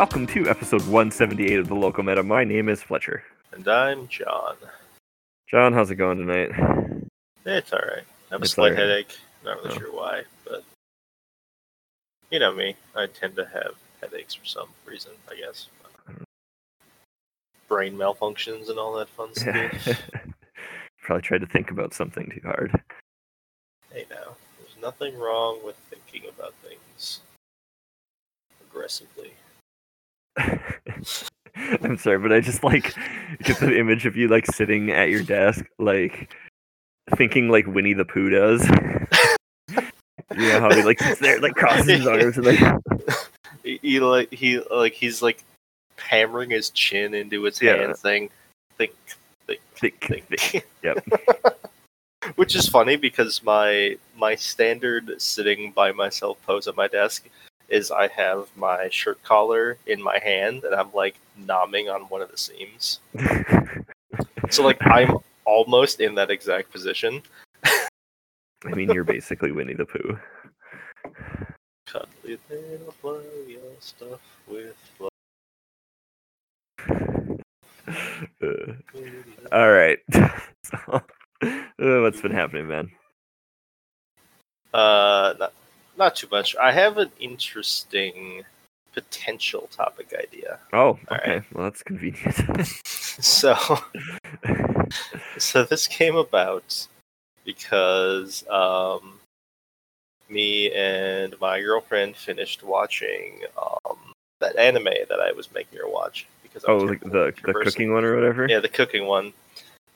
welcome to episode 178 of the Local Meta. My name is Fletcher. And I'm John. John, how's it going tonight? It's alright. I have a slight alright. headache. Not really Oh. sure why, but you know me. I tend to have headaches for some reason, I guess. Brain malfunctions and all that fun stuff. Probably tried to think about something too hard. hey now, there's nothing wrong with thinking about things aggressively. I'm sorry, but I just like get the image of you like sitting at your desk, like thinking like Winnie the Pooh does. you know how he like sits there, like crosses his arms and like He, he like he like he's like hammering his chin into his Yeah. hand, saying, "Think, think, think, think." think. Yep. Which is funny because my my standard sitting by myself pose at my desk is I have my shirt collar in my hand and I'm like nomming on one of the seams. So like I'm almost in that exact position. I mean, you're basically Winnie the Pooh. Cuddly little play your stuff with love. Uh, all right. so, uh, what's been happening, man? Uh, not not too much. I have an interesting potential topic idea. Oh, okay. Well, that's convenient. So so this came about because um, me and my girlfriend finished watching um, that anime that I was making her watch because oh, like the the cooking one or whatever. yeah the cooking one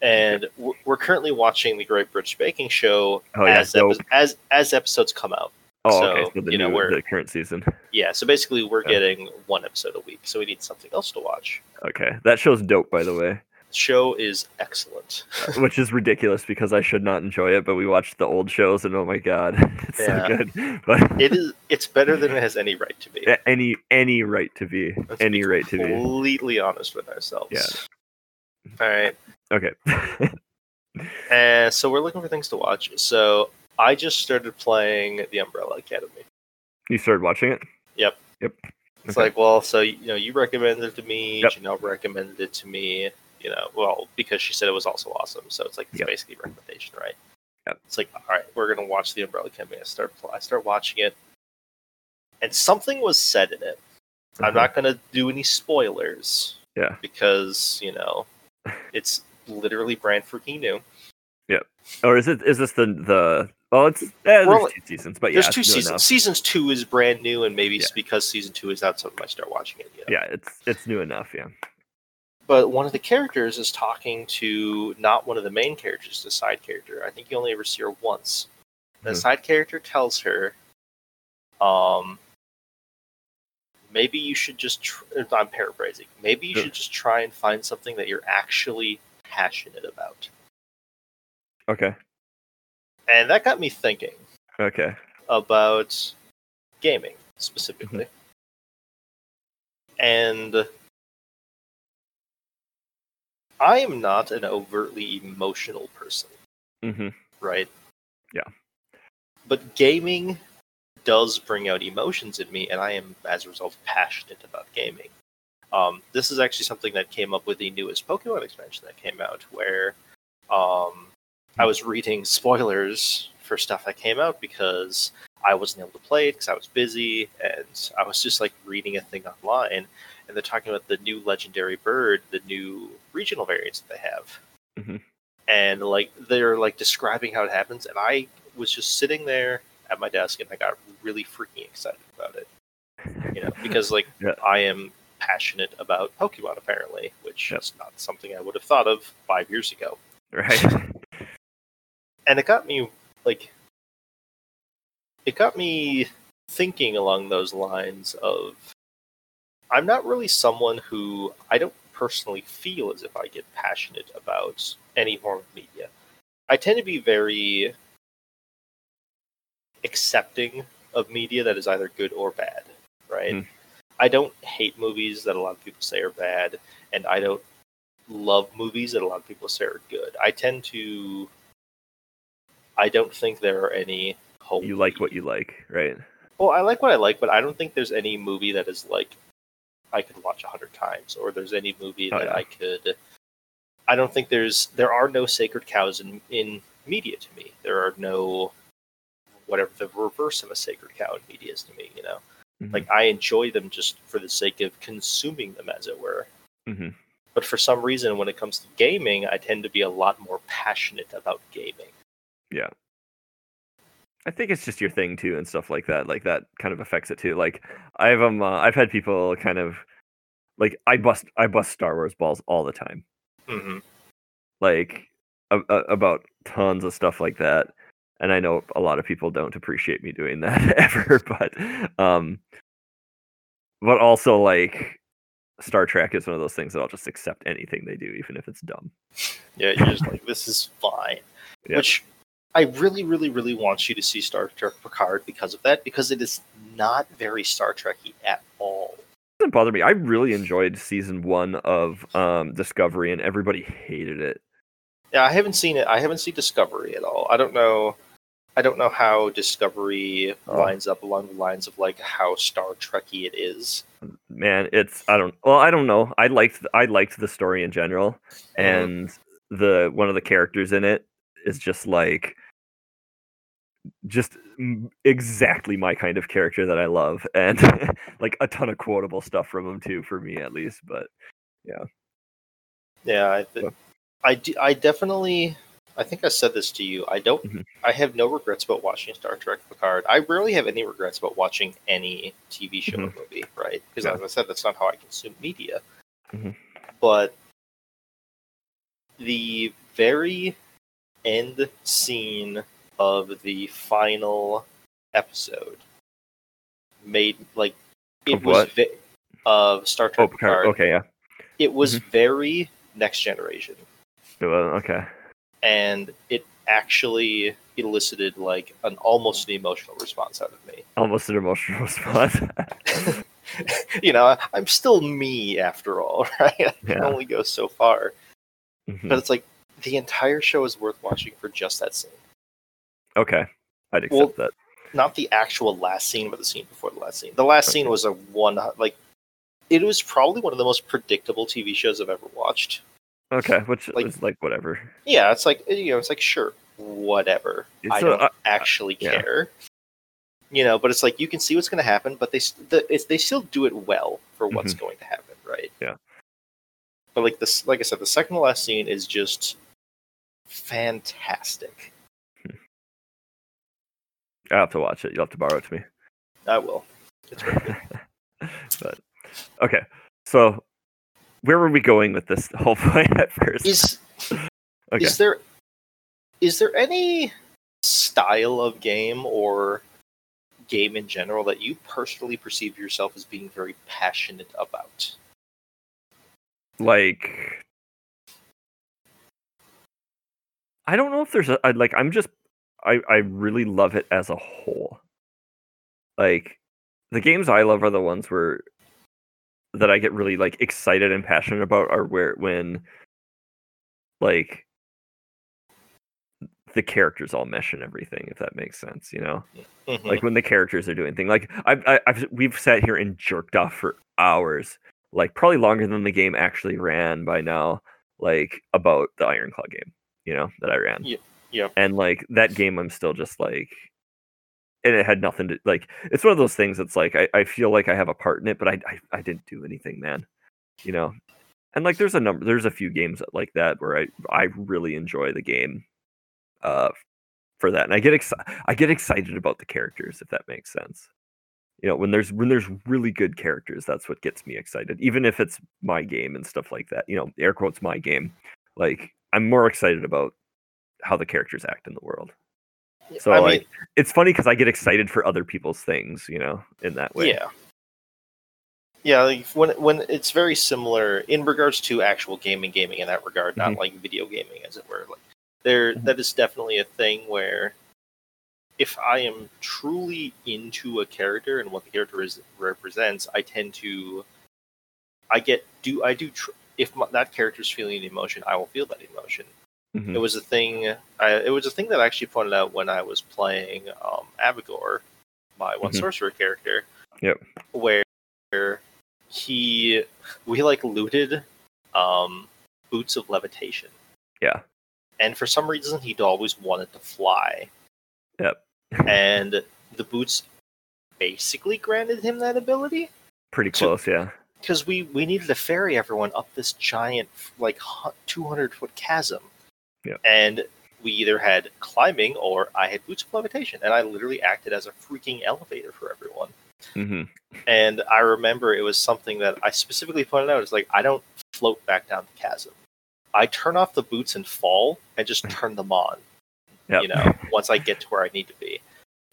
and we're- we're currently watching the Great British Baking Show Oh, yeah, as, epi- as as episodes come out. Oh, so, okay. So the you know, new, we're- the current season. Yeah, so basically we're Yeah. getting one episode a week, so we need something else to watch. Okay, that show's dope, by the way. The show is excellent. Which is ridiculous because I should not enjoy it, but we watched the old shows and oh my god, it's Yeah. so good. But It is it's better than it has any right to be. any any right to be, Let's any be right to be. completely honest with ourselves. Yeah. All right. Okay. And uh, so we're looking for things to watch. So I just started playing The Umbrella Academy. you started watching it. Yep. Yep. It's Okay. like, well, so you know, you recommended it to me. Yep. Janelle recommended it to me. You know, well, because she said it was also awesome. So it's like it's Yep. basically a recommendation, right? Yep. It's like, all right, we're gonna watch The Umbrella Academy. I start, I start watching it, and something was said in it. I'm Uh-huh. not gonna do any spoilers. Yeah. Because you know, it's literally brand freaking new. Yep. Or is it? Is this the the? Well, it's eh, there's Well, two seasons, but yeah, There's two seasons. enough. Seasons two is brand new, and maybe Yeah. it's because season two is out, so I might start watching it. You know? Yeah, it's it's new enough. Yeah. But one of the characters is talking to not one of the main characters, the side character. I think you only ever see her once. The Mhm. side character tells her, um, maybe you should just. Tr- I'm paraphrasing. Maybe you Sure. should just try and find something that you're actually passionate about. Okay. And that got me thinking Okay. about gaming specifically. And I am not an overtly emotional person, hmm right? Yeah. But gaming does bring out emotions in me, and I am, as a result, passionate about gaming. Um, this is actually something that came up with the newest Pokemon expansion that came out, where um, I was reading spoilers for stuff that came out because I wasn't able to play it because I was busy, and I was just like reading a thing online, and they're talking about the new legendary bird, the new regional variants that they have, Mhm. and like they're like describing how it happens, and I was just sitting there at my desk, and I got really freaking excited about it, you know, because like Yeah. I am passionate about Pokemon apparently, which Yep. is not something I would have thought of five years ago Right. and it got me like it got me thinking along those lines of i'm not really someone who i don't personally feel as if i get passionate about any form of media. I tend to be very accepting of media that is either good or bad right? Hmm. i don't hate movies that a lot of people say are bad and i don't love movies that a lot of people say are good. I tend to I don't think there are any holy. you like what you like, right? Well, I like what I like, but I don't think there's any movie that is like I could watch a hundred times, or there's any movie Oh, that yeah. I could. I don't think there's there are no sacred cows in in media to me. There are no whatever the reverse of a sacred cow in media is to me. You know, Mhm. like I enjoy them just for the sake of consuming them, as it were. Mhm. But for some reason, when it comes to gaming, I tend to be a lot more passionate about gaming. I think it's just your thing too, and stuff like that. Like that kind of affects it too. Like I've um, uh, I've had people kind of like I bust I bust Star Wars balls all the time. hmm like a, a, about tons of stuff like that and i know a lot of people don't appreciate me doing that ever but um but also like star trek is one of those things that i'll just accept anything they do even if it's dumb Yeah, you're just like, this is fine. Yeah. Which I really, really, really want you to see Star Trek Picard because of that, because it is not very Star Trekky at all. It doesn't bother me i really enjoyed season one of um discovery and everybody hated it Yeah, I haven't seen it. I haven't seen Discovery at all. I don't know. I don't know how Discovery Oh. lines up along the lines of like how Star Trekky it is. man it's i don't well i don't know i liked i liked the story in general and the one of the characters in it is just like just exactly my kind of character that i love and like a ton of quotable stuff from him too for me at least but Yeah, yeah, I, th- Yeah. I, d- I definitely. I think I said this to you. I don't. Mhm. I have no regrets about watching Star Trek Picard. I rarely have any regrets about watching any TV show or movie, right? Because Yeah. as I said, that's not how I consume media. Mhm. But the very end scene of the final episode made like it Of was ve- of Star Trek oh Picard, okay yeah It was Mm-hmm. very next generation, It was- okay and it actually elicited like an almost an emotional response out of me. almost an emotional response you know, I'm still me after all, right? I can Yeah. only go so far, Mhm. but it's like the entire show is worth watching for just that scene. Okay i'd accept Well, that Not the actual last scene, but the scene before the last scene. The last scene was a one like. It was probably one of the most predictable TV shows I've ever watched. okay which like- is like whatever Yeah, it's like you know, it's like sure, whatever. It's I a- don't uh, actually yeah. care. You know, but it's like you can see what's going to happen, but they the, it's, they still do it well for what's going to happen, right? Mm-hmm. Yeah. But like this, like I said, the second to last scene is just fantastic. I have to watch it. You'll have to borrow it to me. I will. It's but okay. So where were we going with this whole point at first? Is okay. is there is there any style of game or game in general that you personally perceive yourself as being very passionate about? like i don't know if there's a I, like i'm just i i really love it as a whole. Like the games i love are the ones where that i get really like excited and passionate about are where when like the characters all mesh and everything if that makes sense you know? Mhm. like when the characters are doing things like I've, I- I've we've sat here and jerked off for hours like probably longer than the game actually ran by now like about the iron claw game you know that i ran. Yeah, yeah. and like that game i'm still just like and it had nothing to like it's one of those things that's like i, I feel like i have a part in it but I, I i didn't do anything man you know and like there's a number there's a few games like that where i i really enjoy the game uh for that and i get excited i get excited about the characters if that makes sense you know when there's when there's really good characters that's what gets me excited even if it's my game and stuff like that you know air quotes my game like i'm more excited about how the characters act in the world so I like mean, it's funny because i get excited for other people's things you know in that way yeah, yeah. Like when when it's very similar in regards to actual gaming, gaming in that regard, not Mhm. like video gaming, as it were. Like there, Mhm. that is definitely a thing where if I am truly into a character and what the character is represents, I tend to, I get do I do tr- if my, that character's feeling an emotion, I will feel that emotion. Mhm. It was a thing. I, it was a thing that I actually pointed out when I was playing um, Avigor, my one Mhm. sorcerer character. Yep. Where he we like looted um, boots of levitation. Yeah. And for some reason, he'd always wanted to fly. Yep. and the boots basically granted him that ability Pretty close, yeah. because we we needed to ferry everyone up this giant like 200 foot chasm. Yep. And we either had climbing or I had boots of levitation, and I literally acted as a freaking elevator for everyone. hmm And I remember it was something that I specifically pointed out. It's like I don't float back down the chasm. I turn off the boots and fall, and just turn them on. Yep. You know, once I get to where I need to be,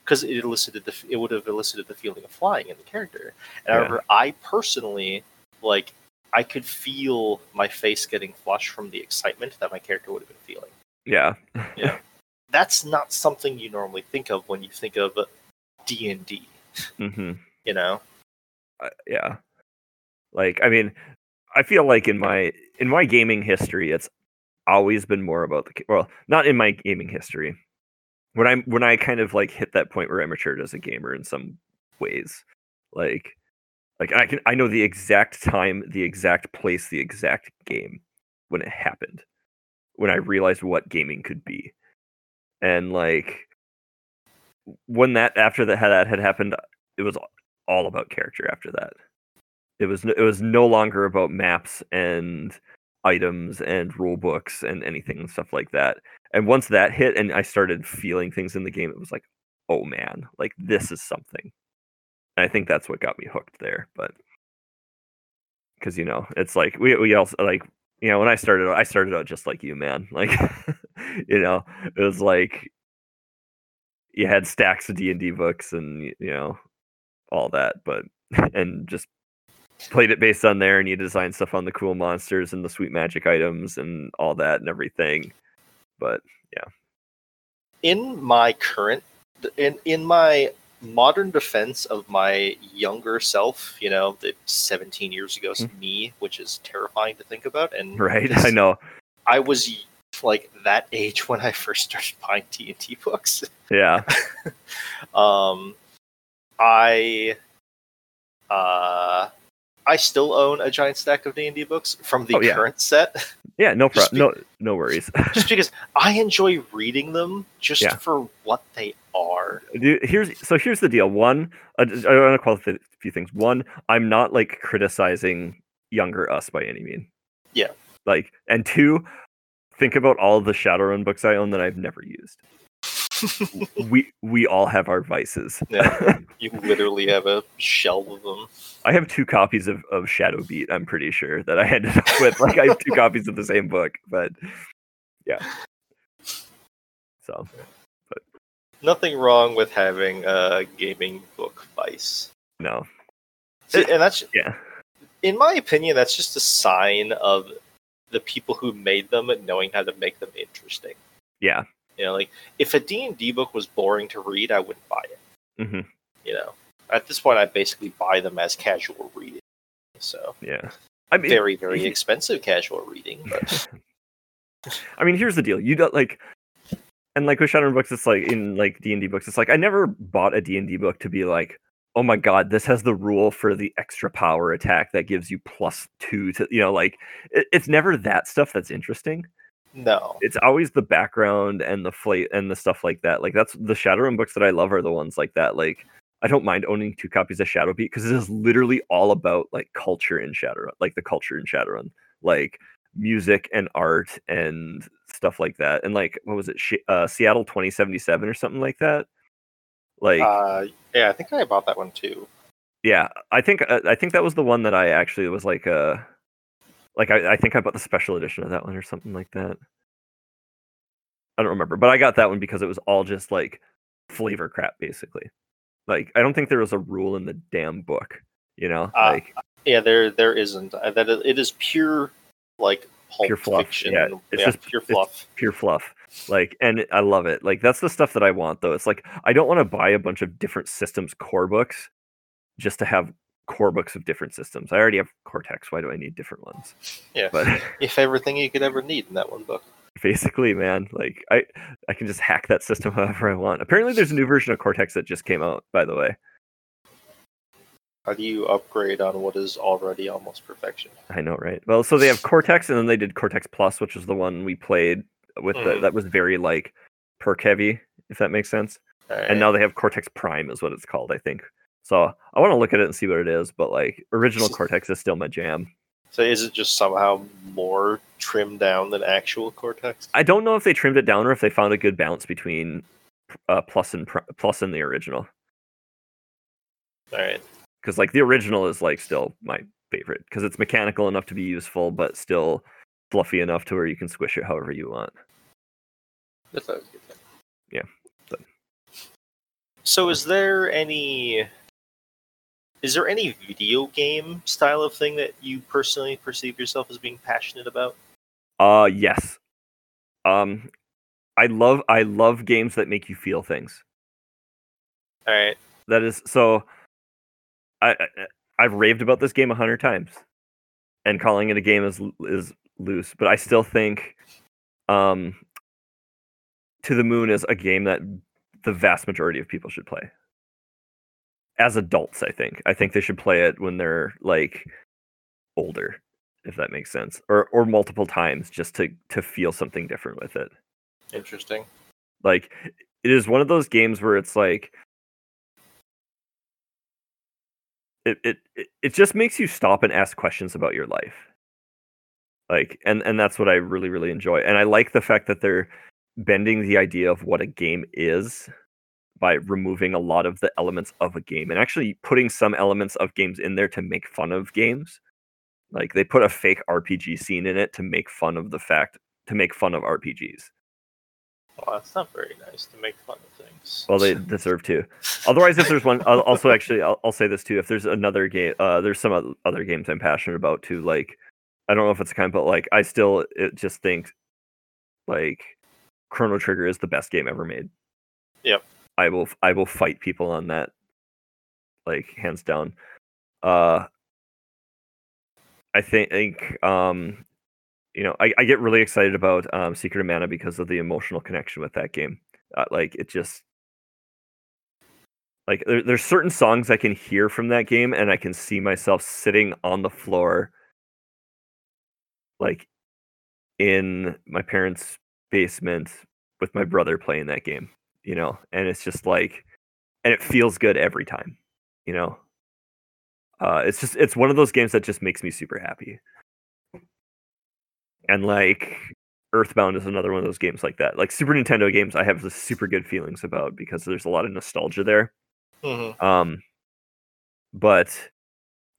because it elicited the it would have elicited the feeling of flying in the character. And I remember I personally like I could feel my face getting flushed from the excitement that my character would have been feeling. Yeah. yeah. That's not something you normally think of when you think of D and D. hmm You know, uh, yeah like i mean i feel like in my in my gaming history it's always been more about the well not in my gaming history when i'm when i kind of like hit that point where i matured as a gamer in some ways like like i can i know the exact time the exact place the exact game when it happened when i realized what gaming could be and like when that after that had that had happened it was all about character after that. It was it was no longer about maps and items and rule books and anything and stuff like that. And once that hit and I started feeling things in the game, it was like, oh man, like this is something. I think that's what got me hooked there. But because you know, it's like we we also like you know when I started I started out just like you, man. Like you know, it was like you had stacks of D and D books and you know all that, but and just played it based on there and you designed stuff on the cool monsters and the sweet magic items and all that and everything. But yeah in my current in in my modern defense of my younger self, you know, the 17 years ago Mhm. me, which is terrifying to think about, and right, I know. I was like that age when I first started buying D books. Yeah. Um, I uh, I still own a giant stack of D and D books from the Oh, yeah. current set, Yeah, no problem. be- No no worries. just because I enjoy reading them just Yeah. for what they are. Dude, here's so here's the deal. One, I, just- I want to qualify a few things. One, I'm not like criticizing younger us by any mean. Yeah. Like, and two, think about all the Shadowrun books I own that I've never used. we we all have our vices. Yeah. You literally have a shelf of them. I have two copies of, of Shadowbeat. I'm pretty sure that I ended up with. Like I have two copies of the same book, but yeah. So Nothing wrong with having a gaming book vice. no, See, and that's yeah, in my opinion, that's just a sign of the people who made them knowing how to make them interesting. yeah, You know, like if a D and D book was boring to read, I wouldn't buy it. hmm You know, at this point, I basically buy them as casual reading. So yeah. I mean, very, very expensive casual reading, but I mean, here's the deal. You don't like, and like with Shadowrun books, it's like in like D and D books, it's like I never bought a D and D book to be like, oh my god, this has the rule for the extra power attack that gives you plus two to, you know, like it, it's never that stuff that's interesting. no. It's always the background and the flight and the stuff like that. Like that's the Shadowrun books that I love are the ones like that. Like I don't mind owning two copies of Shadowbeat because it is literally all about like culture in Shadowrun, like the culture in Shadowrun, like music and art and stuff like that. And like what was it, uh, Seattle 2077 or something like that? Like Uh, yeah, I think I bought that one too. yeah, I think uh, I think that was the one that I actually was like uh like I, I think I bought the special edition of that one or something like that. I don't remember, but I got that one because it was all just like flavor crap basically. Like I don't think there was a rule in the damn book, you know? Ah, like Yeah, there there isn't. Uh, That it is pure like Pure fluff, fiction. yeah, it's just- pure fluff. pure fluff. Like and I love it. Like that's the stuff that I want though. It's like I don't want to buy a bunch of different systems core books just to have core books of different systems. I already have Cortex. Why do I need different ones? Yeah. But if everything you could ever need in that one book. basically man like i i can just hack that system however i want apparently there's a new version of cortex that just came out by the way How do you upgrade on what is already almost perfection? I know, right? Well, so they have Cortex, and then they did Cortex Plus, which was the one we played with. The, Mhm. that was very like perk heavy, if that makes sense. Alright. And now they have Cortex Prime, is what it's called, I think. So I want to look at it and see what it is, but like original Cortex is still my jam. so is it just somehow more trimmed down than actual Cortex? I don't know if they trimmed it down or if they found a good balance between uh, plus and plus and the original. All right. Because like the original is like still my favorite because it's mechanical enough to be useful but still fluffy enough to where you can squish it however you want That's always a good thing. Yeah, but- So is there any is there any video game style of thing that you personally perceive yourself as being passionate about? uh yes um i love i love games that make you feel things All right. that is so i, I i've raved about this game a hundred times and calling it a game is is loose but i still think um to the moon is a game that the vast majority of people should play. As adults i think. I think they should play it when they're like older if that makes sense or or multiple times just to to feel something different with it. Interesting. like it is one of those games where it's like it it it, just makes you stop and ask questions about your life. Like and and that's what i really really enjoy and i like the fact that they're bending the idea of what a game is by removing a lot of the elements of a game and actually putting some elements of games in there to make fun of games. Like they put a fake rpg scene in it to make fun of the fact to make fun of rpgs Well, that's not very nice to make fun of things. well, they deserve to. Otherwise, if there's one, I'll also actually, I'll, I'll say this too. If there's another game, uh, there's some other games I'm passionate about too. Like, I don't know if it's a kind, but like, I still it just think like Chrono Trigger is the best game ever made. Yep. I will, I will fight people on that, like hands down. Uh, I think, think um, you know, I, I get really excited about um, Secret of Mana because of the emotional connection with that game. Uh, like it just like there, there's certain songs I can hear from that game, and I can see myself sitting on the floor, like in my parents' basement with my brother playing that game. You know, and it's just like, and it feels good every time. You know, uh, it's just it's one of those games that just makes me super happy. And like Earthbound is another one of those games like that. Like Super Nintendo games, I have the super good feelings about because there's a lot of nostalgia there. Mhm. Um, but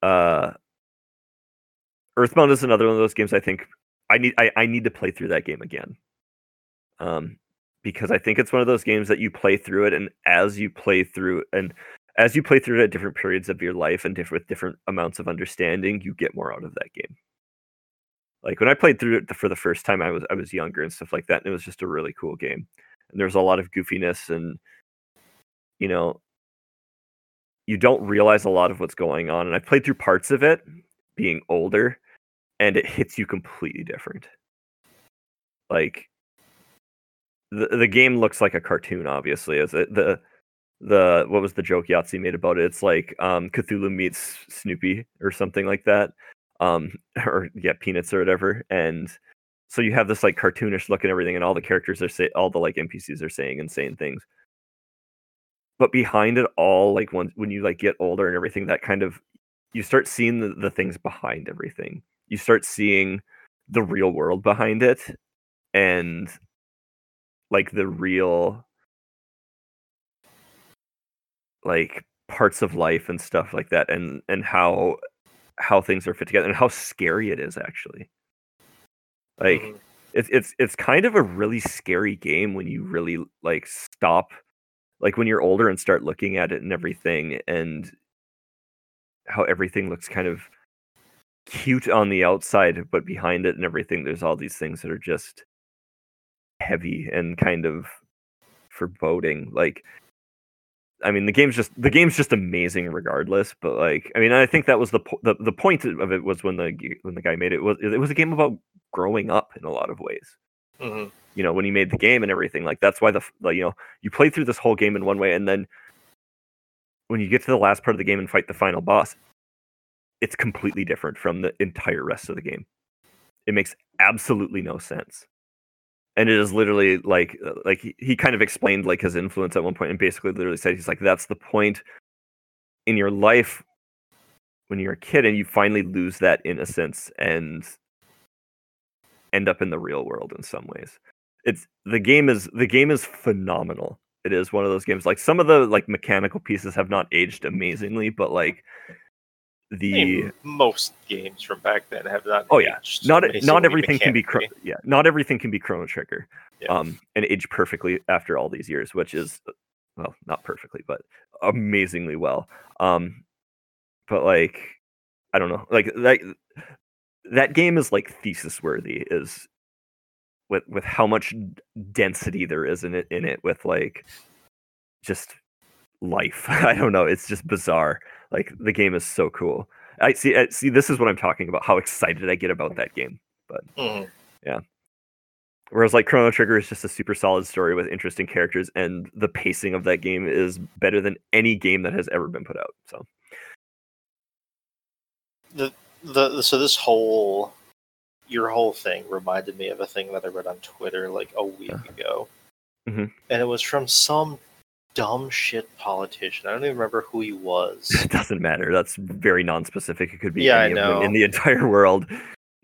uh, Earthbound is another one of those games. I think I need I, I need to play through that game again. Um, because I think it's one of those games that you play through it, and as you play through and as you play through it at different periods of your life and different with different amounts of understanding, you get more out of that game. Like when I played through it for the first time, I was I was younger and stuff like that, and it was just a really cool game. And there's a lot of goofiness and you know you don't realize a lot of what's going on. And I played through parts of it being older, and it hits you completely different. Like the the game looks like a cartoon, obviously. As it, the the what was the joke Yahtzee made about it? It's like um, Cthulhu meets Snoopy or something like that, um, or yeah, Peanuts or whatever. And so you have this like cartoonish look and everything, and all the characters are say all the like NPCs are saying insane things but behind it all like when when you like get older and everything that kind of you start seeing the, the things behind everything you start seeing the real world behind it and like the real like parts of life and stuff like that and and how how things are fit together and how scary it is actually like Mhm. it's it's it's kind of a really scary game when you really like stop like when you're older and start looking at it and everything and how everything looks kind of cute on the outside but behind it and everything there's all these things that are just heavy and kind of foreboding like I mean, the game's just the game's just amazing, regardless. But like, I mean, I think that was the po- the the point of it was when the when the guy made it was it was a game about growing up in a lot of ways. Mhm. You know, when he made the game and everything, like that's why the like, you know you play through this whole game in one way, and then when you get to the last part of the game and fight the final boss, it's completely different from the entire rest of the game. It makes absolutely no sense. And it is literally like uh, like he, he kind of explained like his influence at one point and basically literally said he's like that's the point in your life when you're a kid and you finally lose that innocence and end up in the real world in some ways. It's the game is the game is phenomenal. It is one of those games like some of the like mechanical pieces have not aged amazingly, but like I the mean, most games from back then have not. Oh, yeah. not not everything can be chro- yeah not everything can be Chrono Trigger Yeah. um and age perfectly after all these years which is well not perfectly but amazingly well um but like I don't know like that that game is like thesis worthy is with with how much density there is in it in it with like just life I don't know it's just bizarre like the game is so cool I see I, see this is what I'm talking about how excited I get about that game Mhm. Whereas like Chrono Trigger is just a super solid story with interesting characters, and the pacing of that game is better than any game that has ever been put out. So the, the so this whole your whole thing reminded me of a thing that I read on Twitter like a week Uh-huh. ago, Mhm. and it was from some dumb shit politician. I don't even remember who he was. it doesn't matter. That's very non-specific. It could be Yeah, I any of them know. in the entire world.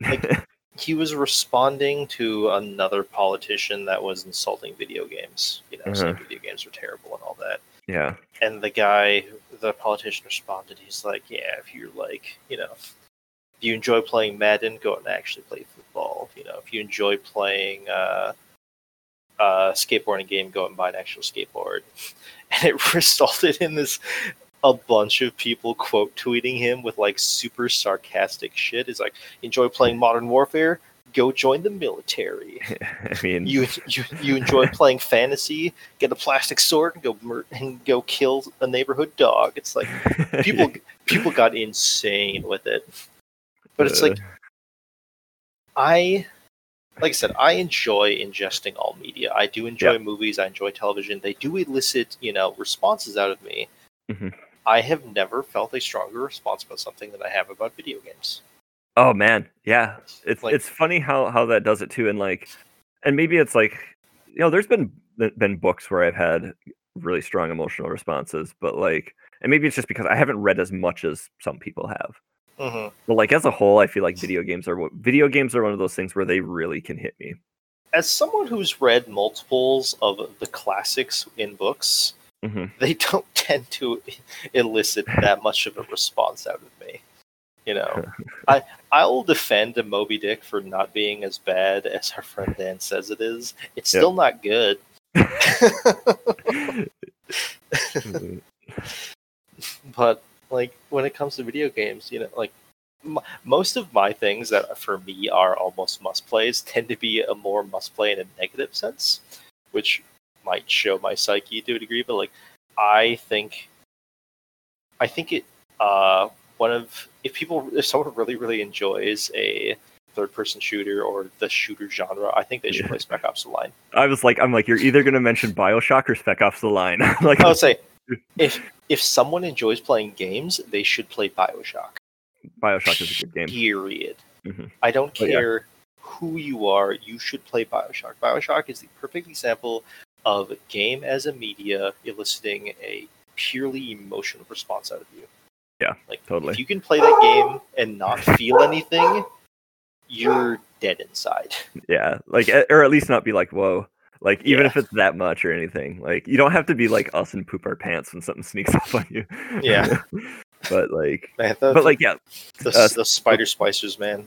Like- he was responding to another politician that was insulting video games. You know, saying Uh-huh. video games are terrible and all that. yeah, And the guy, the politician responded, he's like, Yeah, if you're like, you know, if you enjoy playing Madden, go and actually play football. You know, if you enjoy playing uh, uh, skateboarding game, go and buy an actual skateboard. And it resulted in this a bunch of people quote tweeting him with like super sarcastic shit. It's like, enjoy playing Modern Warfare? Go join the military. I mean, You you, you enjoy playing fantasy? Get a plastic sword and go mur- and go kill a neighborhood dog. It's like people people got insane with it. But it's like I like I said, I enjoy ingesting all media. I do enjoy Yeah. movies, I enjoy television. They do elicit, you know, responses out of me. Mhm. I have never felt a stronger response about something than I have about video games. oh man, yeah, it's Like- it's funny how how that does it too, and like, and maybe it's like, you know, there's been been books where I've had really strong emotional responses, but like, and maybe it's just because I haven't read as much as some people have. Hmm But like as a whole, I feel like video games are video games are one of those things where they really can hit me. As someone who's read multiples of the classics in books, Mhm. they don't tend to elicit that much of a response out of me. You know, I I'll defend a Moby Dick for not being as bad as our friend Dan says it is. It's Yep. still not good. Mhm. but like when it comes to video games, you know, like m- most of my things that for me are almost must plays tend to be a more must play in a negative sense, which might show my psyche to a degree. But like, I think, I think it uh one of if people if someone really really enjoys a third person shooter or the shooter genre, I think they should Yeah. play Spec Ops: The Line. I was like, I'm like, you're either gonna mention Bioshock or Spec Ops: The Line. like, I would say if if someone enjoys playing games, they should play Bioshock. Bioshock is a good game. Period. Mhm. I don't Oh, yeah. care who you are, you should play Bioshock. Bioshock is the perfect example of a game as a media eliciting a purely emotional response out of you. Yeah, like totally. If you can play that game and not feel anything, you're dead inside. Yeah, like, or at least not be like, whoa. Like, even Yeah. if it's that much or anything, like, you don't have to be like us and poop our pants when something sneaks up on you. Yeah. but like, Man, the, but like, yeah, the, uh, the spider splicers, man.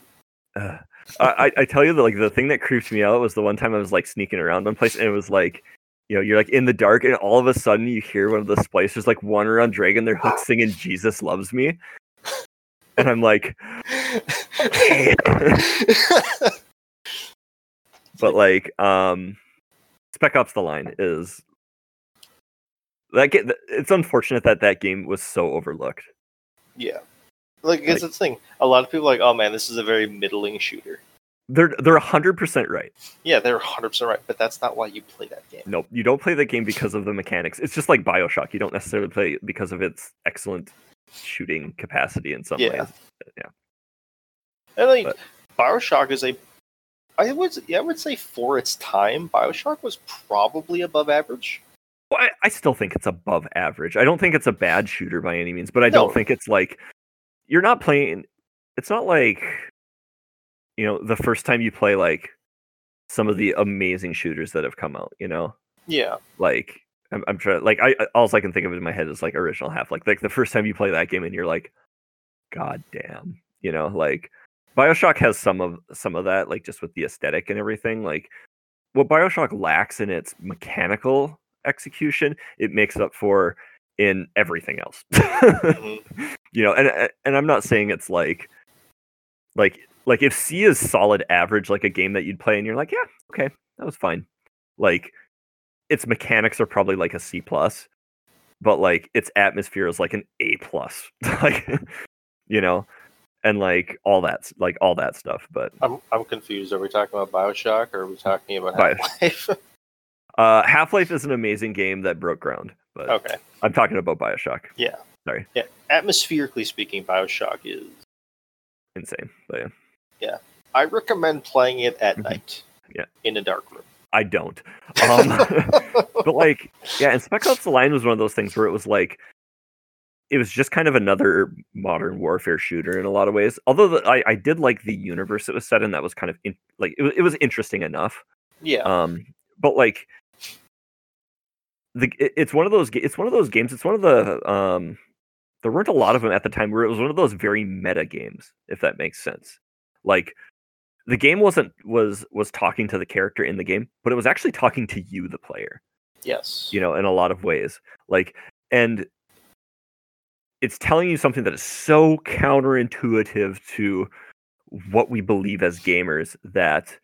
Uh, I, I- tell you that like the thing that creeped me out was the one time I was like sneaking around one place and it was like you know you're like in the dark and all of a sudden you hear one of the splicers like wander around dragging their hook singing Jesus loves me and I'm like but like um Spec Ops the line is that it's unfortunate that that game was so overlooked yeah. Like, because Like- it's the thing. A lot of people are like, oh man, this is a very middling shooter. they're they're hundred percent right. Yeah, they're 100% right, but that's not why you play that game. Nope, you don't play the game because of the mechanics. It's just like Bioshock. You don't necessarily play it because of its excellent shooting capacity in some Yeah. ways. I mean, But- Bioshock is a. I would yeah, I would say for its time, Bioshock was probably above average. Well, I, I still think it's above average. I don't think it's a bad shooter by any means, but I No. don't think it's like you're not playing. It's not like you know the first time you play like some of the amazing shooters that have come out. You know, Yeah, like I'm, I'm trying like I all I can think of in my head is like original half like like the first time you play that game and you're like, God damn, you know, like Bioshock has some of some of that like just with the aesthetic and everything. Like what Bioshock lacks in its mechanical execution, it makes up for in everything else. Mhm. you know, and and I'm not saying it's like like like if C is solid average, like a game that you'd play and you're like, yeah, okay, that was fine. Like its mechanics are probably like a C plus, but like its atmosphere is like an A plus. like you know, and like all that like all that stuff. But I'm I'm confused. Are we talking about Bioshock or are we talking about Half Life? uh Half Life is an amazing game that broke ground. But okay, I'm talking about Bioshock. yeah, Sorry. yeah. Atmospherically speaking, Bioshock is. Insane. But yeah. I recommend playing it at Mhm. night. Yeah. in a dark room. I don't. Um but like yeah and spec ops the line was one of those things where it was like it was just kind of another modern warfare shooter in a lot of ways although the, I, I did like the universe it was set in that was kind of in, like it was, it was interesting enough yeah, um but like the it- it's one of those it's one of those games it's one of the um there weren't a lot of them at the time where it was one of those very meta games if that makes sense. Like the game wasn't was was talking to the character in the game but it was actually talking to you the player. Yes, you know in a lot of ways. Like and it's telling you something that is so counterintuitive to what we believe as gamers that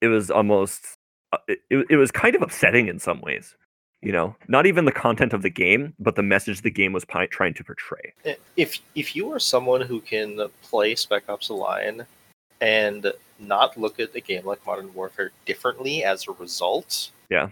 it was almost uh, it, it was kind of upsetting in some ways you know not even the content of the game but the message the game was trying to portray if if you are someone who can play Spec Ops: The Line and not look at the game like Modern Warfare differently as a result, Yeah.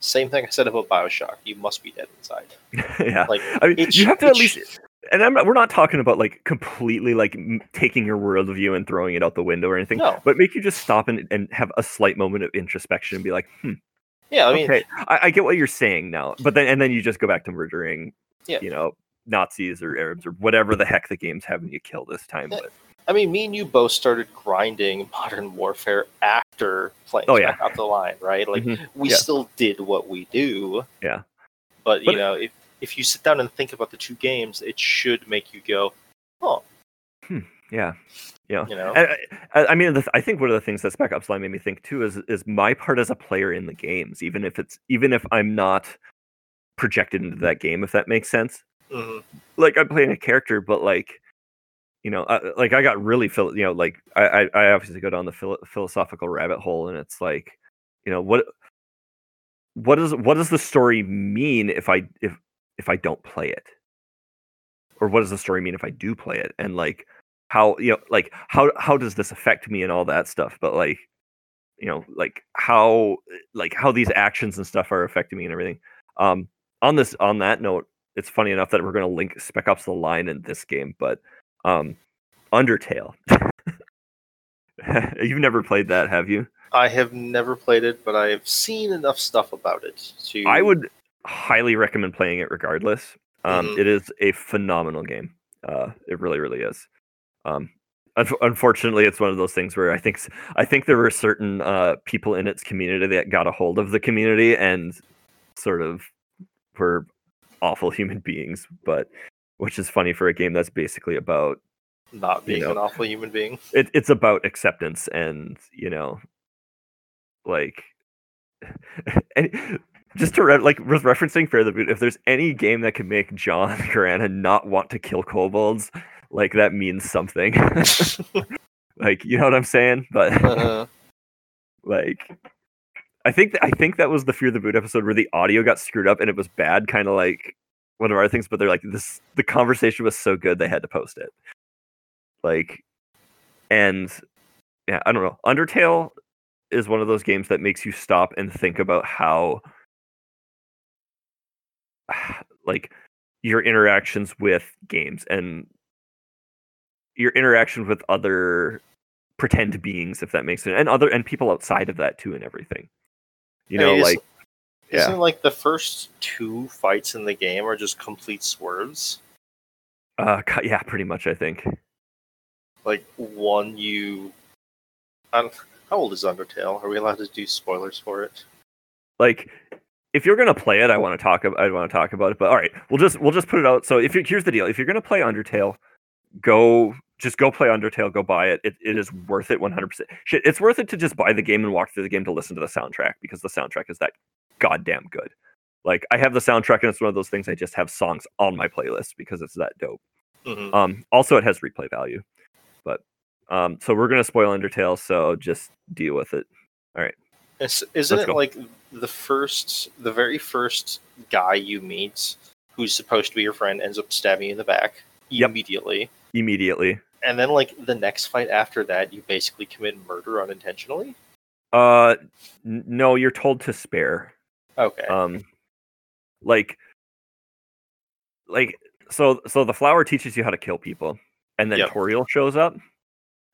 Same thing I said about Bioshock. You must be dead inside. yeah Like i mean you have to at least and I'm we're not talking about like completely like m- taking your worldview and throwing it out the window or anything no, but make you just stop and, and have a slight moment of introspection and be like, hmm, yeah. I mean, okay, I, I get what you're saying now. But then and then you just go back to murdering, Yeah. you know, Nazis or Arabs or whatever the heck the game's having you kill this time. Yeah. I mean, me and you both started grinding Modern Warfare after playing Oh, yeah. Ops: The Line, right? Like Mhm. we Yeah. still did what we do. Yeah. But, But- you know, if if you sit down and think about the two games, it should make you go, oh, yeah, yeah. you know, And I, I mean, I think one of the things that Spec Ops Line made me think too is is my part as a player in the games, even if it's even if I'm not projected into that game, if that makes sense. mhm. like I'm playing a character, but like, you know, uh, like I got really phil, you know, like I, I, I obviously go down the philo- philosophical rabbit hole, and it's like, you know, what, what does what does the story mean if I if if I don't play it, or what does the story mean if I do play it, and like how you know, like how how does this affect me and all that stuff, but like, you know, like how like how these actions and stuff are affecting me and everything. Um, on this on that note it's funny enough that we're going to link Spec Ops: The Line in this game, but um, Undertale. You've never played that, have you? I have never played it, but I have seen enough stuff about it to. I would highly recommend playing it regardless. Um, Mhm. it is a phenomenal game. Uh, it really, really is. Um, unf- unfortunately, it's one of those things where I think I think there were certain uh, people in its community that got a hold of the community and sort of were awful human beings, but which is funny for a game that's basically about not you being know. an awful human being. it, it's about acceptance and you know like and just to re- like with referencing fear the boot if there's any game that can make john Carana not want to kill kobolds like that means something like you know what i'm saying but Uh-huh. like i think th- i think that was the fear the boot episode where the audio got screwed up and it was bad kind of like one of our things but they're like this the conversation was so good they had to post it like and yeah, I don't know. Undertale is one of those games that makes you stop and think about how like your interactions with games and your interactions with other pretend beings if that makes sense and other and people outside of that too and everything you I know mean, like Isn't like the first two fights in the game are just complete swerves? uh yeah pretty much i think Like one, you. How old is Undertale? Are we allowed to do spoilers for it? like if you're gonna play it i want to talk about i want to talk about it but all right we'll just we'll just put it out so if you here's the deal if you're gonna play undertale go just go play undertale go buy it it, it is worth it 100% shit it's worth it to just buy the game and walk through the game to listen to the soundtrack because the soundtrack is that goddamn good like i have the soundtrack and it's one of those things i just have songs on my playlist because it's that dope hmm um also it has replay value but um so we're gonna spoil undertale so just deal with it. All right. it Is, isn't Let's it go. like the first, the very first guy you meet who's supposed to be your friend ends up stabbing you in the back Yep. immediately? immediately And then, like, the next fight after that, you basically commit murder unintentionally? uh n- no you're told to spare Okay. um like like so so the flower teaches you how to kill people and then Yep. toriel shows up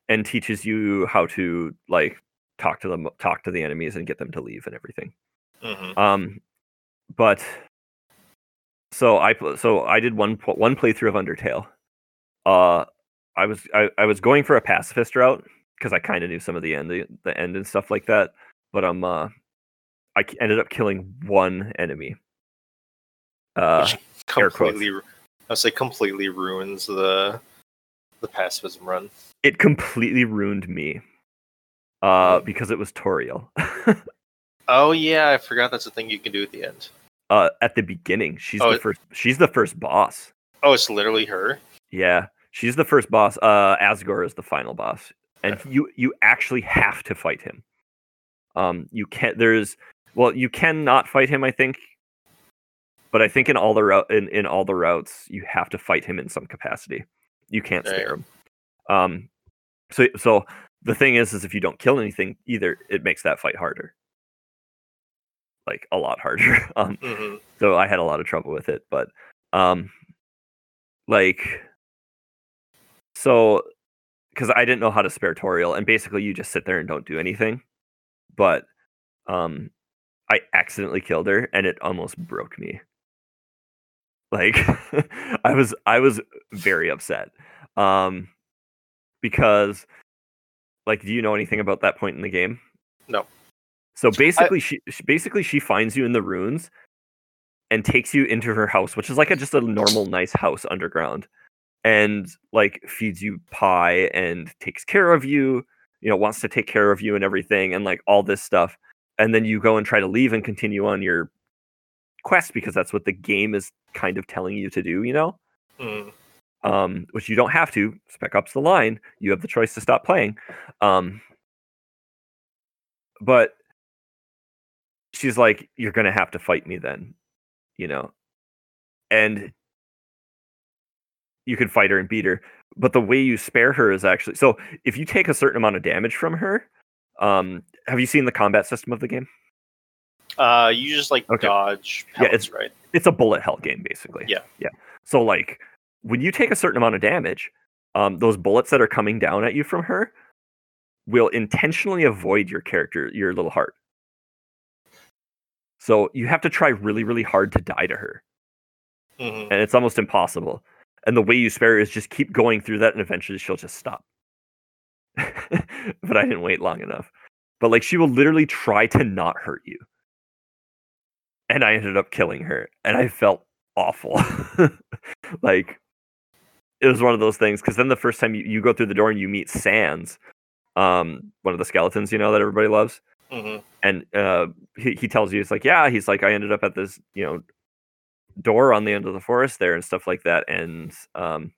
and teaches you how to like talk to them talk to the enemies and get them to leave and everything hmm um but so i so i did one one playthrough of undertale uh i was i, I was going for a pacifist route because i kind of knew some of the end the, the end and stuff like that but um uh i ended up killing one enemy uh completely, I would say completely ruins the the pacifism run. it completely ruined me uh because it was toriel Oh yeah, I forgot that's a thing you can do at the end. uh at the beginning she's Oh, the first she's the first boss Oh, it's literally her. Yeah, she's the first boss. Uh, Asgore is the final boss, and you you actually have to fight him. Um, you can't. There's well, you cannot fight him. I think, but I think in all the route in, in all the routes, you have to fight him in some capacity. You can't spare him. Um, so so the thing is, is if you don't kill anything, either it makes that fight harder, like a lot harder. um, hmm so I had a lot of trouble with it. But um, like, so because I didn't know how to spare Toriel, and basically you just sit there and don't do anything. But um, I accidentally killed her, and it almost broke me. Like, I was I was very upset, um, because like, do you know anything about that point in the game? No. So basically, she she- basically she finds you in the ruins and takes you into her house, which is like a, just a normal, nice house underground, and like feeds you pie and takes care of you. You know, wants to take care of you and everything, and like all this stuff. And then you go and try to leave and continue on your quest because that's what the game is kind of telling you to do. You know, Mm. um, which you don't have to. Spec Ops the line. You have the choice to stop playing. Um, but she's like, "You're gonna have to fight me then," you know, and you can fight her and beat her. But the way you spare her is actually so. If you take a certain amount of damage from her, um, have you seen the combat system of the game? Uh, you just like Okay. dodge Yeah, it's right? it's a bullet hell game basically. Yeah. Yeah. So like when you take a certain amount of damage, um, those bullets that are coming down at you from her will intentionally avoid your character, your little heart. So you have to try really, really hard to die to her. hmm And it's almost impossible. And the way you spare her is just keep going through that and eventually she'll just stop. but I didn't wait long enough. But like she will literally try to not hurt you. And I ended up killing her. And I felt awful. like it was one of those things because then the first time you, you go through the door and you meet Sans, um, one of the skeletons, you know, that everybody loves hmm and uh, he, he tells you it's like yeah he's like i ended up at this you know door on the end of the forest there and stuff like that and um,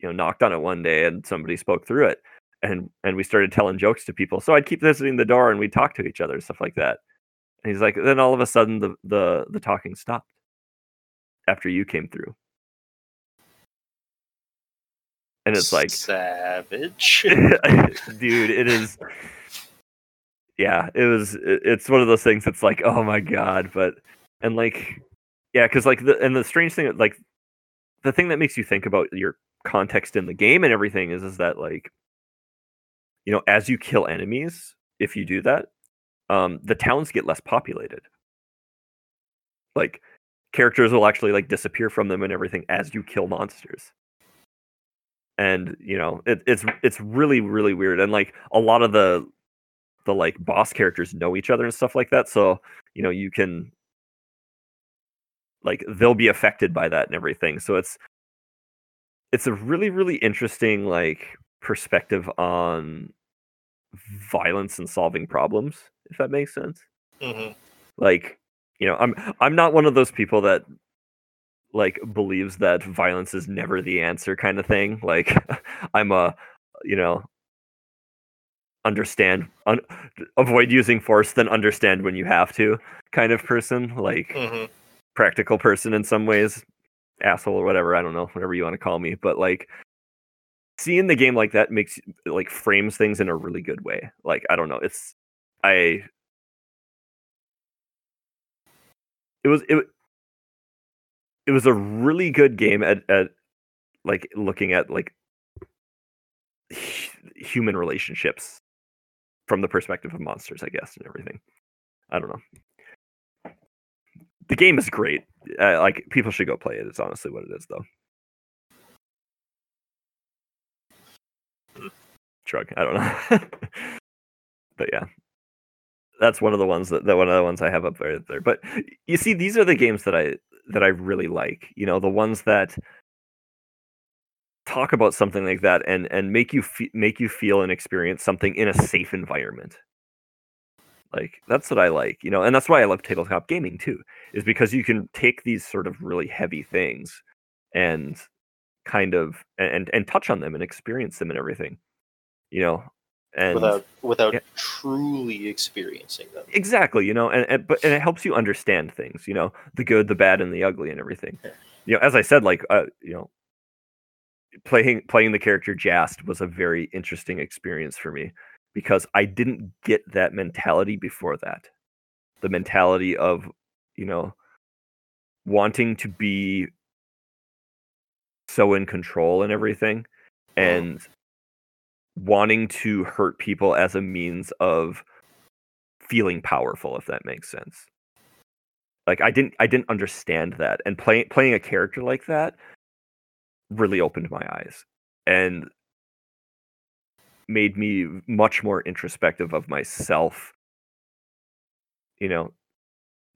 you know knocked on it one day and somebody spoke through it and and we started telling jokes to people. So i'd keep visiting the door and we'd talk to each other stuff like that. And he's like then all of a sudden the the the talking stopped after you came through. And it's like savage. dude it is yeah it was it's one of those things that's like oh my god but and like yeah because like the and the strange thing like the thing that makes you think about your context in the game and everything is is that like you know as you kill enemies if you do that um the towns get less populated. Like characters will actually like disappear from them and everything as you kill monsters. And you know it, it's it's really really weird. And like a lot of the the like boss characters know each other and stuff like that. So you know you can like they'll be affected by that and everything. So it's it's a really really interesting like perspective on violence and solving problems if that makes sense. Hmm like you know i'm i'm not one of those people that like believes that violence is never the answer kind of thing. Like i'm a you know understand un- avoid using force then understand when you have to kind of person like hmm practical person in some ways asshole or whatever i don't know whatever you want to call me but like seeing the game like that makes like frames things in a really good way like i don't know it's i it was it, it was a really good game at, at like looking at like hu- human relationships from the perspective of monsters i guess and everything. I don't know. The game is great. Uh, like people should go play it it's honestly what it is though shrug i don't know. But yeah. That's one of the ones that, that one of the ones i have up there, there. But you see these are the games that i that i really like you know the ones that talk about something like that and and make you fe- make you feel and experience something in a safe environment. Like that's what i like you know and that's why i love tabletop gaming too is because you can take these sort of really heavy things and kind of and and touch on them and experience them and everything you know and without without yeah. truly experiencing them. exactly you know and, and but and it helps you understand things you know the good the bad and the ugly and everything Yeah. you know as i said like uh, you know playing playing the character jast was a very interesting experience for me because i didn't get that mentality before that the mentality of you know wanting to be so in control and everything and wanting to hurt people as a means of feeling powerful if that makes sense. Like i didn't i didn't understand that and playing playing a character like that really opened my eyes and made me much more introspective of myself you know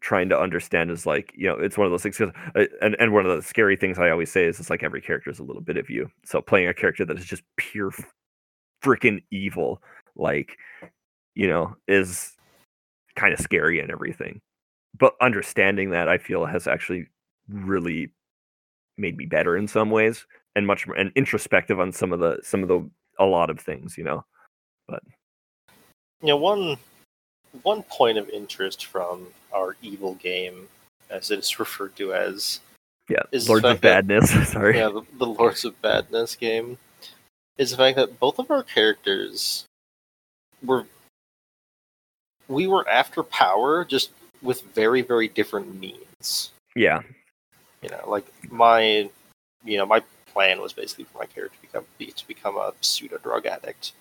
trying to understand is like you know it's one of those things uh, and and one of the scary things i always say is it's like every character is a little bit of you. So playing a character that is just pure freaking evil like you know is kind of scary and everything. But understanding that i feel has actually really made me better in some ways and much more and introspective on some of the some of the a lot of things you know? But, You know, one one point of interest from our evil game, as it is referred to as, yeah Is lords of fact that- badness sorry. Yeah, the, the Lords of Badness game, is the fact that both of our characters were we were after power, just with very very different means. yeah You know, like my, you know, my plan was basically for my character to become to become a pseudo drug addict.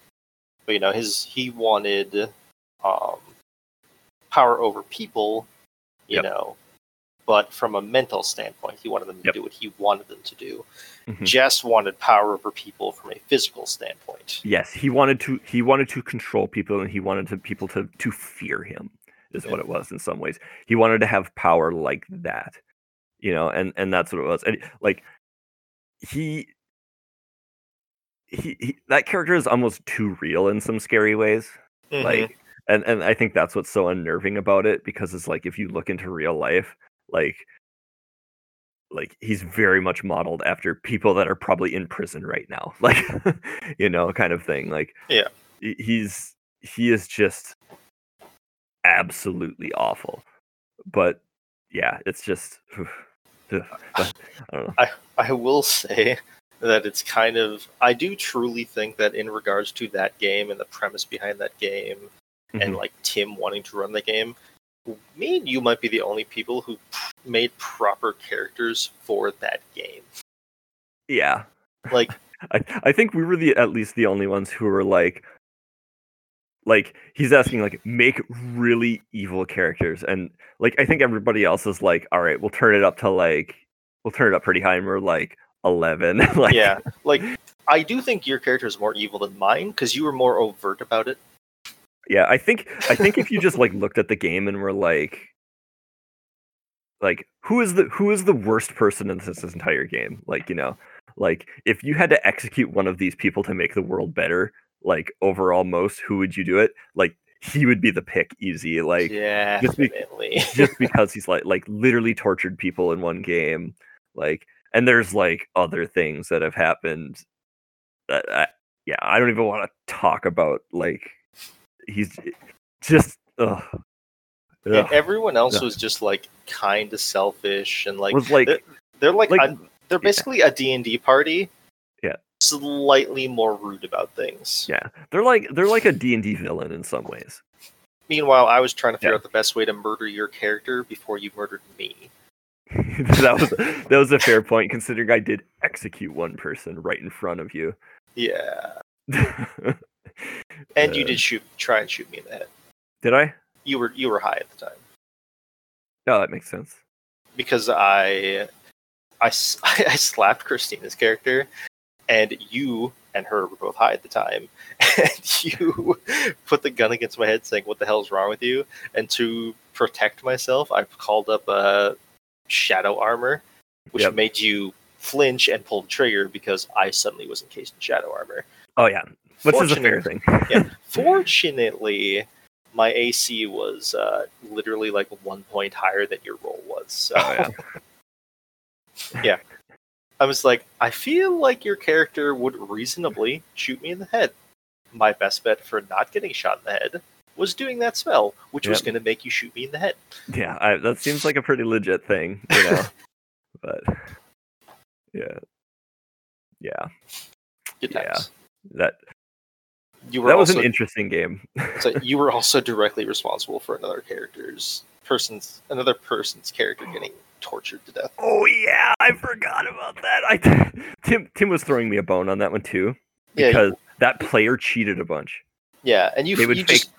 But you know, his he wanted um, power over people. You Yep. know, but from a mental standpoint, he wanted them to Yep. do what he wanted them to do. Mhm. Jess wanted power over people from a physical standpoint. yes he wanted to he wanted to control people and he wanted to people to to fear him is what it was in some ways he wanted to have power like that you know and and that's what it was and like he he, he that character is almost too real in some scary ways Mhm. like and and i think that's what's so unnerving about it because it's like if you look into real life like like he's very much modeled after people that are probably in prison right now like you know kind of thing like Yeah. he's he is just absolutely awful but yeah it's just i don't know I will say that it's kind of I do truly think that in regards to that game and the premise behind that game and Mhm. like Tim wanting to run the game, me and you might be the only people who made proper characters for that game. yeah. Like I, I think we were the at least the only ones who were like like he's asking like make really evil characters and like I think everybody else is like all right we'll turn it up to like we'll turn it up pretty high and we're like 11 like yeah, like I do think your character is more evil than mine because you were more overt about it. Yeah I think I think if you just like looked at the game and were like like who is the who is the worst person in this, this entire game like you know like if you had to execute one of these people to make the world better like overall most who would you do it like he would be the pick easy like yeah, just be- definitely. just because he's like like literally tortured people in one game like and there's like other things that have happened that I, yeah i don't even want to talk about like he's just ugh. And everyone else Ugh. was just like kind of selfish and like was like they're, they're like, like un- they're basically a D&D party. Yeah. Slightly more rude about things. yeah they're like they're like a d&d villain in some ways Meanwhile, I was trying to figure Yeah. out the best way to murder your character before you murdered me. that was that was a fair point considering i did execute one person right in front of you Yeah. And you Uh, did shoot try and shoot me in the head. did i You were you were high at the time. no that makes sense Because I, I, I slapped Christina's character and you and her were both high at the time. And you put the gun against my head saying, What the hell's wrong with you? And to protect myself, I called up a shadow armor, which Yep. made you flinch and pull the trigger because I suddenly was encased in shadow armor. oh yeah which is a fair thing yeah. Fortunately, my AC was uh, literally like one point higher than your roll was. So Oh, yeah. I was like, I feel like your character would reasonably shoot me in the head. My best bet for not getting shot in the head was doing that spell, which was going to make you shoot me in the head. Yeah, I, that seems like a pretty legit thing, you know. but yeah, yeah, Good Yeah. times. that You were that was also an interesting game. so you were also directly responsible for another character's person's another person's character getting tortured to death. oh yeah, I forgot about that. I Tim Tim was throwing me a bone on that one too Yeah, because that player cheated a bunch. Yeah, and you They would you fake just.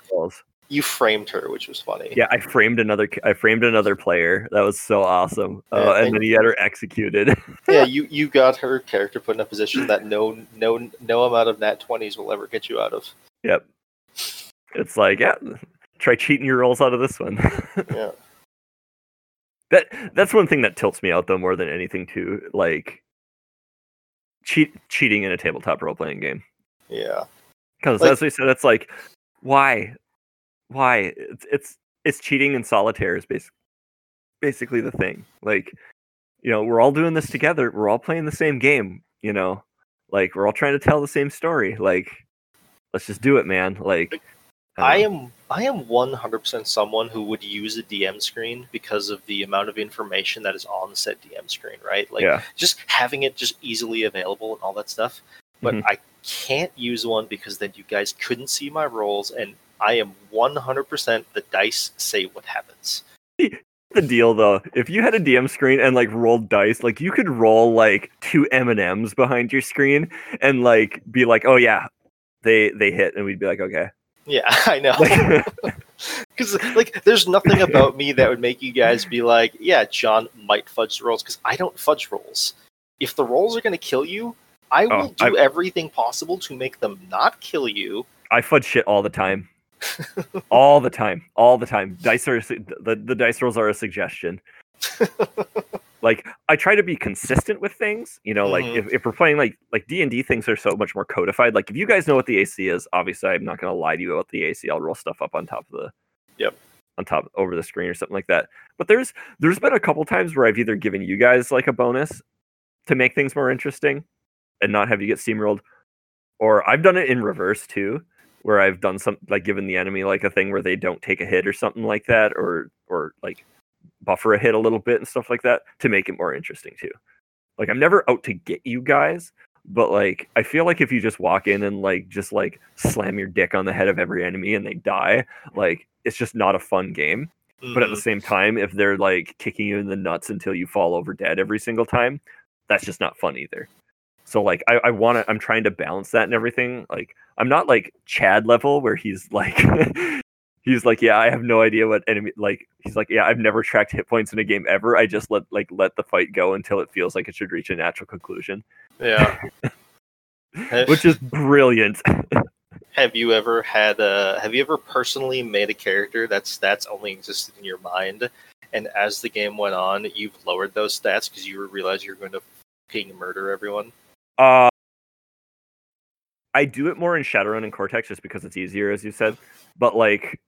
You framed her, which was funny. Yeah, I framed another. I framed another player. That was so awesome. Uh, Yeah, and and- then he had her executed. yeah. You you got her character put in a position that no no no amount of nat twenties will ever get you out of. yep. It's like yeah, try cheating your rolls out of this one. Yeah. That that's one thing that tilts me out though more than anything too. Like cheat cheating in a tabletop role playing game. Yeah. Because Like- as we said, it's like why, why it's it's it's cheating in solitaire is basic, basically the thing. Like you know we're all doing this together. We're all playing the same game. You know, like we're all trying to tell the same story. Like let's just do it, man. Like I am I am one hundred percent someone who would use a DM screen because of the amount of information that is on the said DM screen, right? Like yeah just having it just easily available and all that stuff. But Mhm. I can't use one because then you guys couldn't see my rolls, and I am one hundred percent the dice say what happens. the deal though. If you had a DM screen and like rolled dice, like you could roll like two M and M's behind your screen and like be like, oh yeah, they they hit, and we'd be like, okay. Yeah, I know. Because like, there's nothing about me that would make you guys be like, "Yeah, John might fudge the rolls." Because I don't fudge rolls. If the rolls are going to kill you, I Oh, will do I- everything possible to make them not kill you. I fudge shit all the time. All the time. All the time. Dice are the, the dice rolls are a suggestion. like I try to be consistent with things. You know, like Mhm. if, if we're playing like like D and D things are so much more codified. Like if you guys know what the AC is, obviously I'm not gonna lie to you about the AC. I'll roll stuff up on top of the Yep. on top over the screen or something like that. But there's there's been a couple times where I've either given you guys like a bonus to make things more interesting and not have you get steamrolled, or I've done it in reverse too, where I've done some like given the enemy like a thing where they don't take a hit or something like that, or or like buffer a hit a little bit and stuff like that to make it more interesting too. Like I'm never out to get you guys. but like I feel like if you just walk in and like just like slam your dick on the head of every enemy and they die, like it's just not a fun game. But at the Mhm. same time, if they're like kicking you in the nuts until you fall over dead every single time, that's just not fun either. So like I, I want to I'm trying to balance that and everything. Like I'm not like Chad level where he's like he's like yeah I have no idea what enemy like he's like yeah I've never tracked hit points in a game ever. I just let like let the fight go until it feels like it should reach a natural conclusion, yeah. Which is brilliant. Have you ever had a? Have you ever personally made a character that's that's only existed in your mind, and as the game went on, you've lowered those stats because you realized you're going to fucking murder everyone? Uh, I do it more in Shadowrun and Cortex just because it's easier, as you said. But like,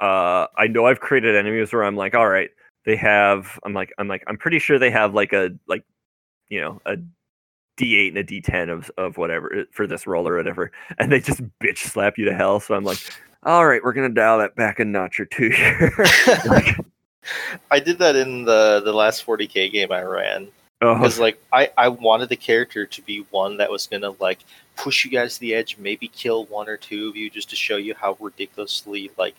uh, I know I've created enemies where I'm like, all right, they have. I'm like, I'm like, I'm pretty sure they have like a like, you know, a D8 and a D10 of of whatever uh, for this roll or whatever, and they just bitch slap you to hell. So I'm like, all right, we're gonna dial that back a notch or two here. Like, I did that in the the last 40k game I ran Oh, because like I I wanted the character to be one that was gonna like push you guys to the edge, maybe kill one or two of you just to show you how ridiculously like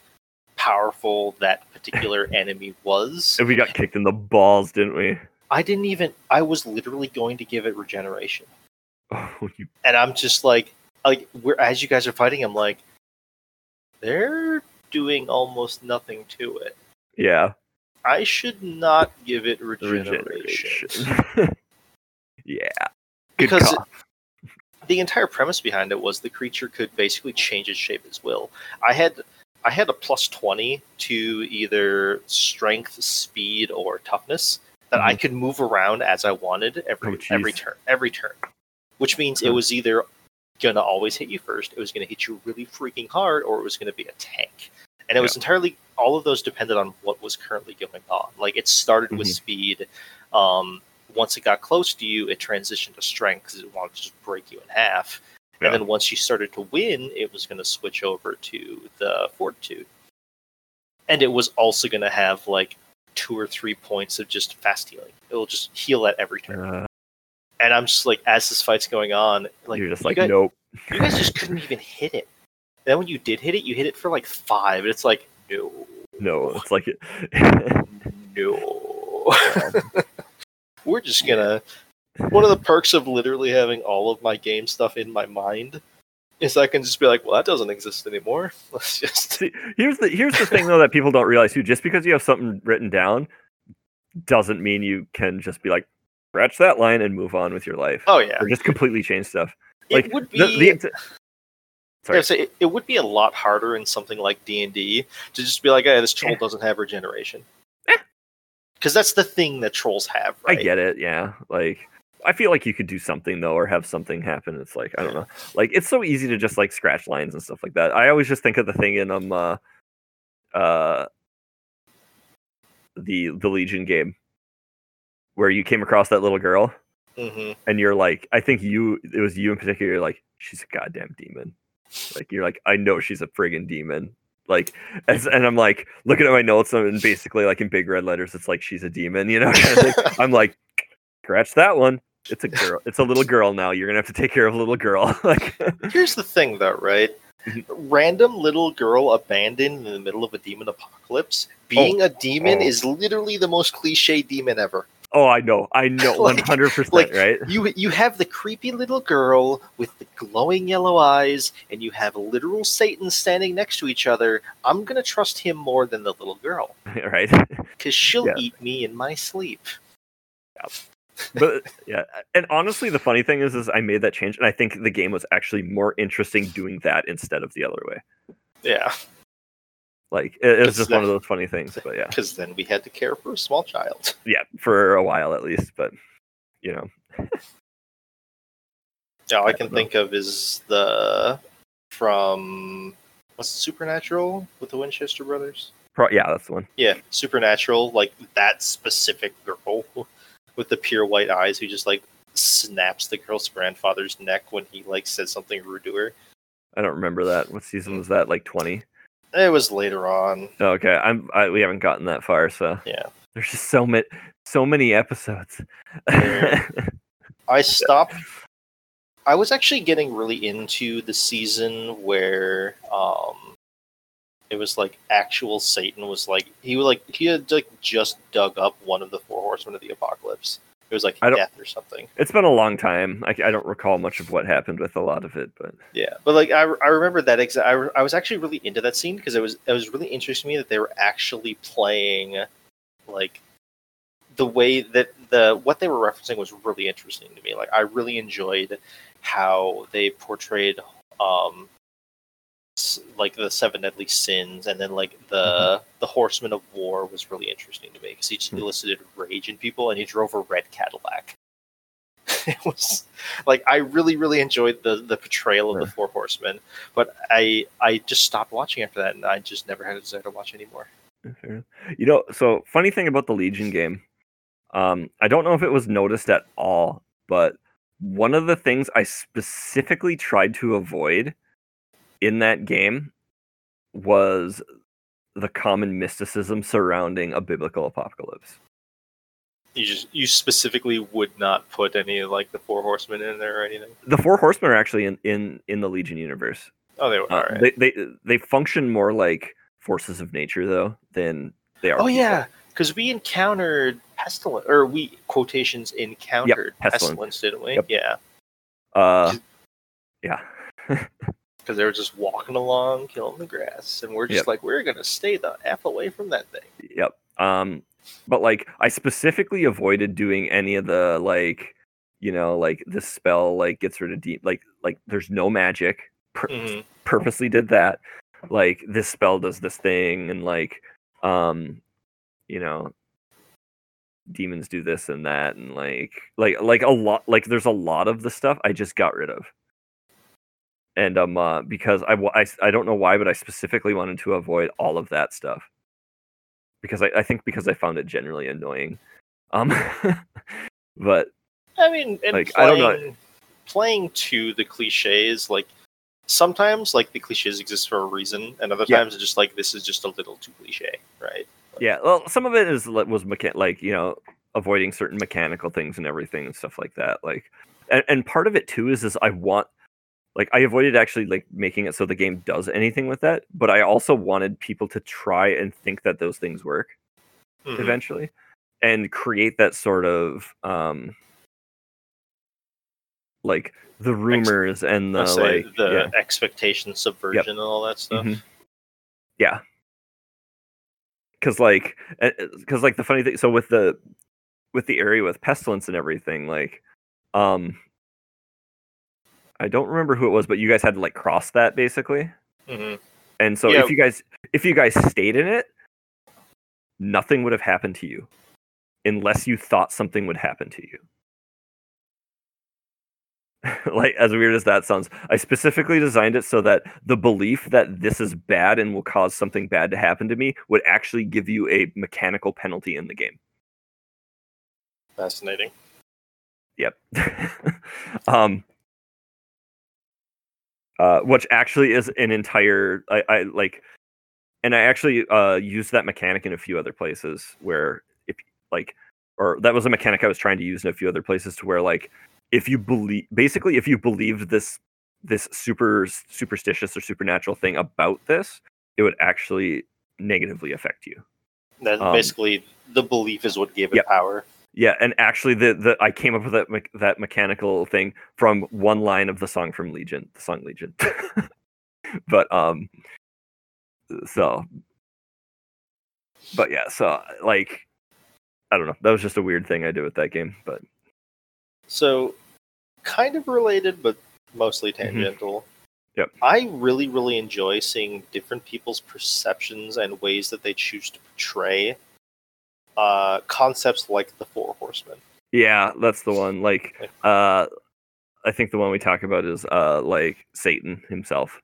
powerful that particular enemy was. and we got kicked in the balls, didn't we? I didn't even. I was literally going to give it regeneration, Oh, you and I'm just like, like, we're as you guys are fighting, I'm like, they're doing almost nothing to it. yeah. I should not give it regeneration Regeneration. yeah. Good because call. the entire premise behind it was the creature could basically change its shape as will. I had I had a plus twenty to either strength, speed, or toughness that I could move around as I wanted every Mm-hmm. Oh, every turn every turn, which means it was either gonna always hit you first, it was gonna hit you really freaking hard, or it was gonna be a tank. And it was entirely all of those depended on what was currently going on. Like it started with Mhm. speed. Um, once it got close to you, it transitioned to strength because it wanted to just break you in half. Yeah. And then once you started to win, it was going to switch over to the fortitude. And it was also going to have like two or three points of just fast healing. It will just heal at every turn. Uh, And I'm just like, as this fight's going on, like you're just you like, guys, nope. you guys just couldn't even hit it. Then when you did hit it, you hit it for like five. And it's like, no, No, it's like it. no. We're just gonna. One of the perks of literally having all of my game stuff in my mind is I can just be like, well, that doesn't exist anymore. Let's just. See, here's the here's the thing though that people don't realize too. Just because you have something written down doesn't mean you can just be like scratch that line and move on with your life, Oh yeah, or just completely change stuff. Like it would be. the, the sorry. yeah, so it, it would be a lot harder in something like D and D to just be like, hey, this troll doesn't have regeneration. Because that's the thing that trolls have, I get it. Yeah, like I feel like you could do something though, or have something happen. It's like I don't know. Like it's so easy to just like scratch lines and stuff like that. I always just think of the thing in um uh, uh the the Legion game where you came across that little girl hmm and you're like, I think you it was you in particular. You're like, she's a goddamn demon. Like you're like, I know she's a friggin' demon. Like, as, and I'm like looking at my notes and basically like in big red letters, it's like she's a demon. You know, kind of thing. I'm like, scratch that one. It's a girl. It's a little girl now. You're gonna have to take care of a little girl. like, Here's the thing, though, right? Mhm. Random little girl abandoned in the middle of a demon apocalypse. Being a demon Oh. is literally the most cliche demon ever. Oh, I know, I know, 100, percent right? You you have the creepy little girl with the glowing yellow eyes, and you have literal Satan standing next to each other. I'm gonna trust him more than the little girl right. because she'll Yeah. eat me in my sleep. but yeah and honestly the funny thing is is i made that change and i think the game was actually more interesting doing that instead of the other way Yeah, like it, it was just one of those funny things but yeah because then we had to care for a small child. yeah for a while at least but you know All I I can know. think of is the from what's it, Supernatural with the Winchester brothers. pro- yeah that's the one Yeah, Supernatural, like that specific girl with the pure white eyes who just like snaps the girl's grandfather's neck when he like says something rude to her. i don't remember that what season mm. was that like 20 It was later on. okay i'm I, we haven't gotten that far so Yeah. there's just so many so many episodes Yeah. I stopped I was actually getting really into the season where um it was like actual Satan was like he was like he had like just dug up one of the four horsemen of the apocalypse. It was like death or something. It's been a long time. I, I don't recall much of what happened with a lot of it, but Yeah, but like I, I remember that exa- I, re- I was actually really into that scene because it was it was really interesting to me that they were actually playing like the way that the what they were referencing was really interesting to me. Like I really enjoyed how they portrayed um like the seven deadly sins and then like the the horseman of war was really interesting to me because he just Mhm. elicited rage in people and he drove a red cadillac. It was like i really really enjoyed the the portrayal of the four horsemen but i i just stopped watching after that and i just never had a desire to watch anymore. You know, so funny thing about the Legion game, um, I don't know if it was noticed at all, but one of the things I specifically tried to avoid in that game was the common mysticism surrounding a biblical apocalypse. you just you specifically would not put any like the four horsemen in there or anything The four horsemen are actually in in, in the Legion universe. oh they were Uh, all right They they they function more like forces of nature though than they are. oh people. yeah because we encountered pestilence or we quotations encountered pestilence. pestilence. didn't we Yep. yeah Uh, yeah. because they were just walking along killing the grass and we're just Yep. like we're gonna stay the f away from that thing Yep. Um, but like I specifically avoided doing any of the like, you know, like this spell like gets rid of deep like like there's no magic. Pur- Mhm. Purposely did that. Like this spell does this thing, and like, um, you know, demons do this and that, and like like like a lot like there's a lot of the stuff I just got rid of. And um, uh, because I, I I don't know why, but I specifically wanted to avoid all of that stuff because I, I think because I found it generally annoying. Um, but I mean, and Like, I don't know. playing, playing to the cliches, like sometimes like the cliches exist for a reason, and other Yeah. times it's just like this is just a little too cliche, right? yeah, well, some of it is was mecha- like you know avoiding certain mechanical things and everything and stuff like that. Like, and, and part of it too is is I want like I avoided actually like making it so the game does anything with that, but I also wanted people to try and think that those things work. Mhm. eventually and create that sort of um like the rumors and the like the yeah, expectation subversion and all that stuff. Mhm. yeah because like because like the funny thing so with the with the area with pestilence and everything like um i don't remember who it was but you guys had to like cross that basically Mhm. and so Yeah. if you guys if you guys stayed in it nothing would have happened to you unless you thought something would happen to you like as weird as that sounds i specifically designed it so that the belief that this is bad and will cause something bad to happen to me would actually give you a mechanical penalty in the game Fascinating. Yep. um uh which actually is an entire I, I like and I actually uh used that mechanic in a few other places where if like or that was a mechanic I was trying to use in a few other places to where like if you believe basically if you believed this this super superstitious or supernatural thing about this it would actually negatively affect you That Um, basically the belief is what gave it Yep. power. Yeah, and actually, the the I came up with that me- that mechanical thing from one line of the song from Legion, the song Legion. but um, so, but yeah, so like, I don't know. That was just a weird thing I did with that game, but So, kind of related, but mostly tangential. Mm-hmm. Yep. I really, really enjoy seeing different people's perceptions and ways that they choose to portray uh, concepts like the Four Horsemen. yeah, that's the one. Like, uh, I think the one we talk about is uh, like Satan himself,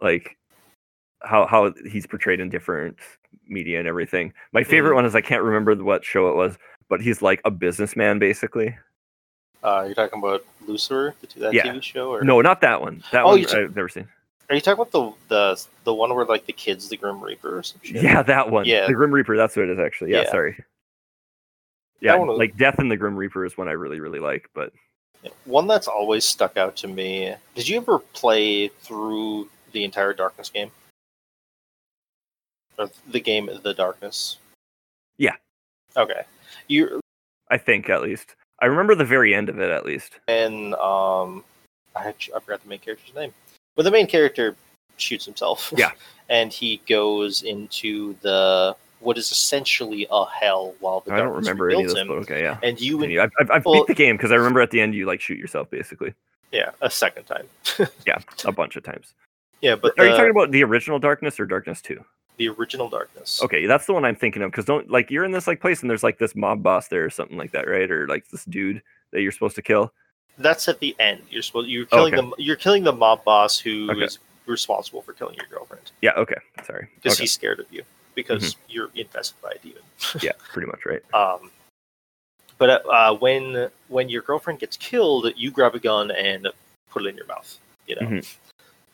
like how how he's portrayed in different media and everything. My favorite Mhm. one is I can't remember what show it was, but he's like a businessman basically. Uh, you're talking about Lucifer, the, that Yeah. TV show, or No, not that one. That Oh, one ta- I've never seen. Are you talking about the the the one where like the kids, the Grim Reaper, or some shit? Yeah, that one. Yeah. the Grim Reaper. That's what it is actually. Yeah, Yeah. sorry. Yeah, was- like Death and the Grim Reaper is one I really really like, but One that's always stuck out to me. Did you ever play through the entire Darkness game? Or the game The Darkness? Yeah. Okay. You I think at least. I remember the very end of it at least. and um I, I forgot the main character's name. But the main character shoots himself. Yeah. and he goes into the what is essentially a hell while the I don't remember any of this, him. but okay, yeah. And you and I've, I've, I've Well- beat the game because I remember at the end you like shoot yourself basically. yeah, a second time. Yeah, a bunch of times. yeah, but Are you talking about the original Darkness or Darkness Two? the original darkness? Okay, that's the one I'm thinking of. Because don't like you're in this like place and there's like this mob boss there or something like that, right? Or like this dude that you're supposed to kill. That's at the end. You're supposed you're killing Okay. the you're killing the mob boss who is Okay. responsible for killing your girlfriend Yeah. Okay. Sorry. because Okay. he's scared of you because Mm-hmm. you're infested by a demon. Yeah. Pretty much right. Um, but uh, when when your girlfriend gets killed, you grab a gun and put it in your mouth. You know, Mhm.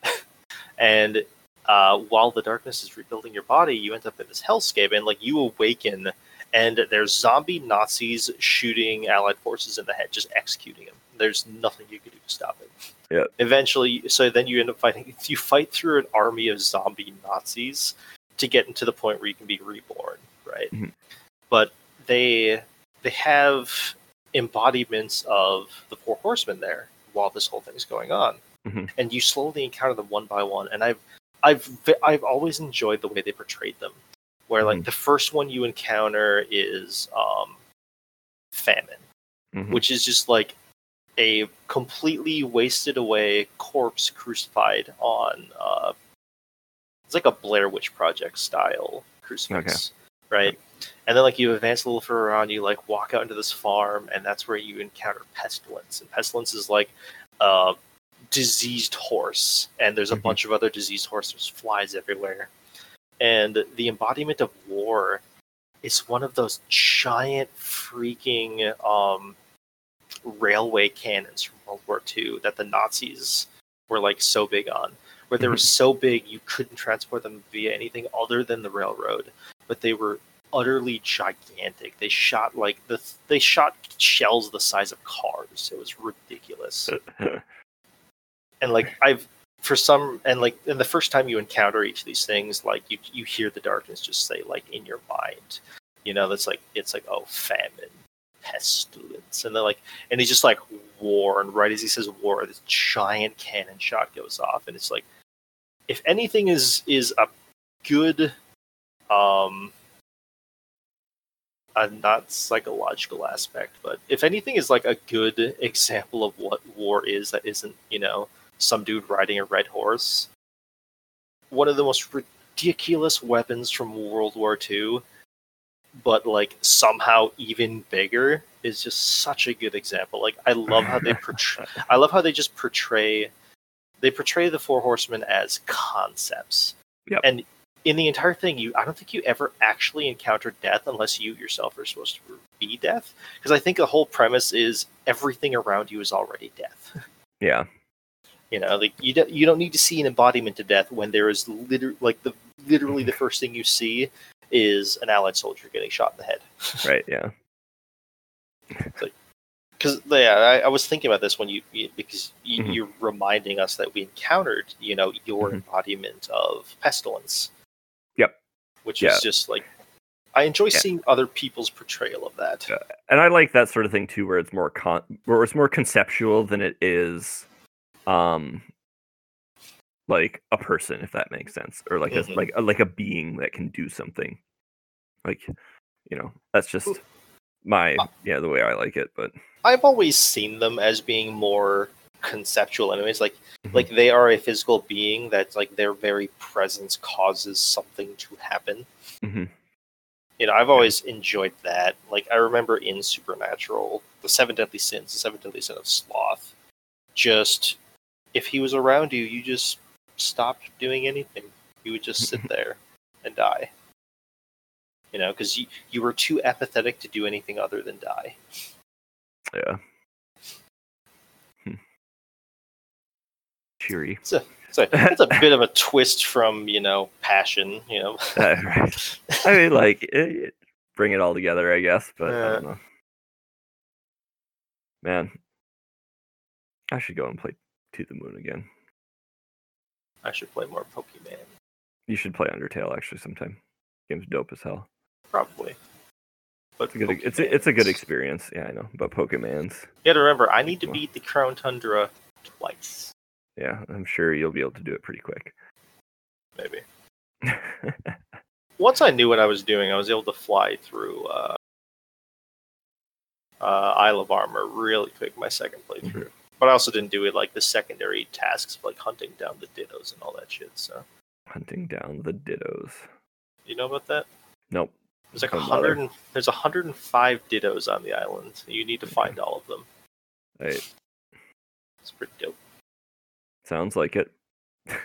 and uh, while the darkness is rebuilding your body, you end up in this hellscape, and like you awaken, and there's zombie Nazis shooting Allied forces in the head, just executing them. There's nothing you can do to stop it. Yeah. Eventually, so then you end up fighting. You fight through an army of zombie Nazis to get into the point where you can be reborn, right? Mhm. But they they have embodiments of the four horsemen there while this whole thing's going on, Mhm. and you slowly encounter them one by one. And I've I've I've always enjoyed the way they portrayed them, where like Mhm. the first one you encounter is um, famine, Mhm. which is just like a completely wasted away corpse crucified on uh, it's like a Blair Witch Project style crucifix, right? And then like you advance a little further around, you like walk out into this farm, and that's where you encounter pestilence. And pestilence is like a diseased horse, and there's a Mhm. bunch of other diseased horses, flies everywhere. And the embodiment of war is one of those giant freaking um, railway cannons from World War II that the Nazis were like so big on, where they were so big you couldn't transport them via anything other than the railroad, but they were utterly gigantic. They shot like the they shot shells the size of cars. It was ridiculous. and like I've for some and like and the first time you encounter each of these things, like you you hear the darkness just say like in your mind, you know, that's like it's like oh famine, pestilence, and they're like and he's just like war, and right as he says war, this giant cannon shot goes off, and it's like if anything is is a good um a not psychological aspect, but if anything is like a good example of what war is that isn't, you know, some dude riding a red horse. One of the most ridiculous weapons from World War II, but like somehow even bigger, is just such a good example. Like I love how they portray. I love how they just portray. They portray the four horsemen as concepts. Yep. And in the entire thing, you I don't think you ever actually encounter death unless you yourself are supposed to be death. Because I think the whole premise is everything around you is already death. yeah. You know, like you don't you don't need to see an embodiment of death when there is literally like the literally the first thing you see is an allied soldier getting shot in the head. Right. Yeah. Because yeah, I, I was thinking about this when you, you because you, Mhm. you're reminding us that we encountered you know your Mhm. embodiment of pestilence. Yep. Which Yeah. is just like I enjoy Yeah. seeing other people's portrayal of that. Yeah. And I like that sort of thing too, where it's more con, where it's more conceptual than it is, um, like a person, if that makes sense, or like Mhm. a like a, like a being that can do something. Like, you know, that's just my yeah the way I like it. But I've always seen them as being more conceptual anyways like Mhm. like they are a physical being that like their very presence causes something to happen Mhm. you know i've always enjoyed that like i remember in supernatural the seven deadly sins the seven deadly sin of sloth just if he was around you you just stopped doing anything you would just sit there and die you know because you, you were too apathetic to do anything other than die yeah. Hmm. Cheery. It's a it's a bit of a twist from you know passion. You know, Uh, right. I mean, like, it, it- bring it all together, I guess. But I don't know. Man, I should go and play To the Moon again. I should play more Pokemon. You should play Undertale actually sometime. Game's dope as hell. Probably. But It's a good. It's a, it's a good experience. Yeah, I know. But Pokemon's. You gotta remember, I need to beat the Crown Tundra twice, Yeah, I'm sure you'll be able to do it pretty quick. maybe. Once I knew what I was doing, I was able to fly through uh, uh, Isle of Armor really quick my second playthrough. But I also didn't do it like the secondary tasks like hunting down the dittos and all that shit. So Hunting down the dittos. you know about that? Nope. There's like a Don't bother. hundred and there's hundred and five dittos on the island. You need to find all of them. Right. It's pretty dope. Sounds like it.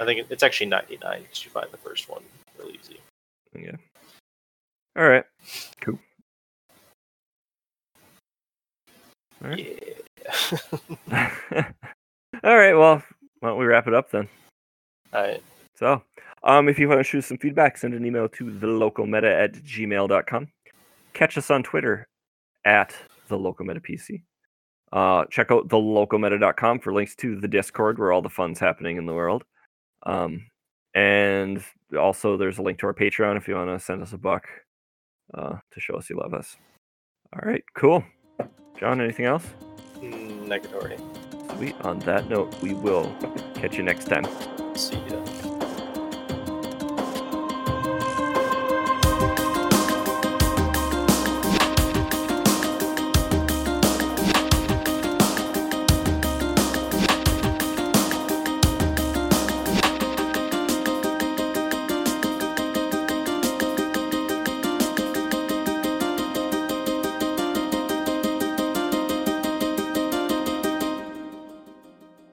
I think it's actually 99 because you find the first one really easy. Yeah. All right. Cool. All right. Yeah. All right. Well, why don't we wrap it up then? all right. So, um, if you want to shoot some feedback, send an email to thelocalmeta at gmail.com. Catch us on Twitter at the Local Meta PC. Uh, check out thelocalmeta.com for links to the Discord where all the fun's happening in the world. Um, and also, there's a link to our Patreon if you want to send us a buck uh, to show us you love us. All right, cool. John, anything else? Mm, Negatory. Sweet. On that note, we will catch you next time. See ya.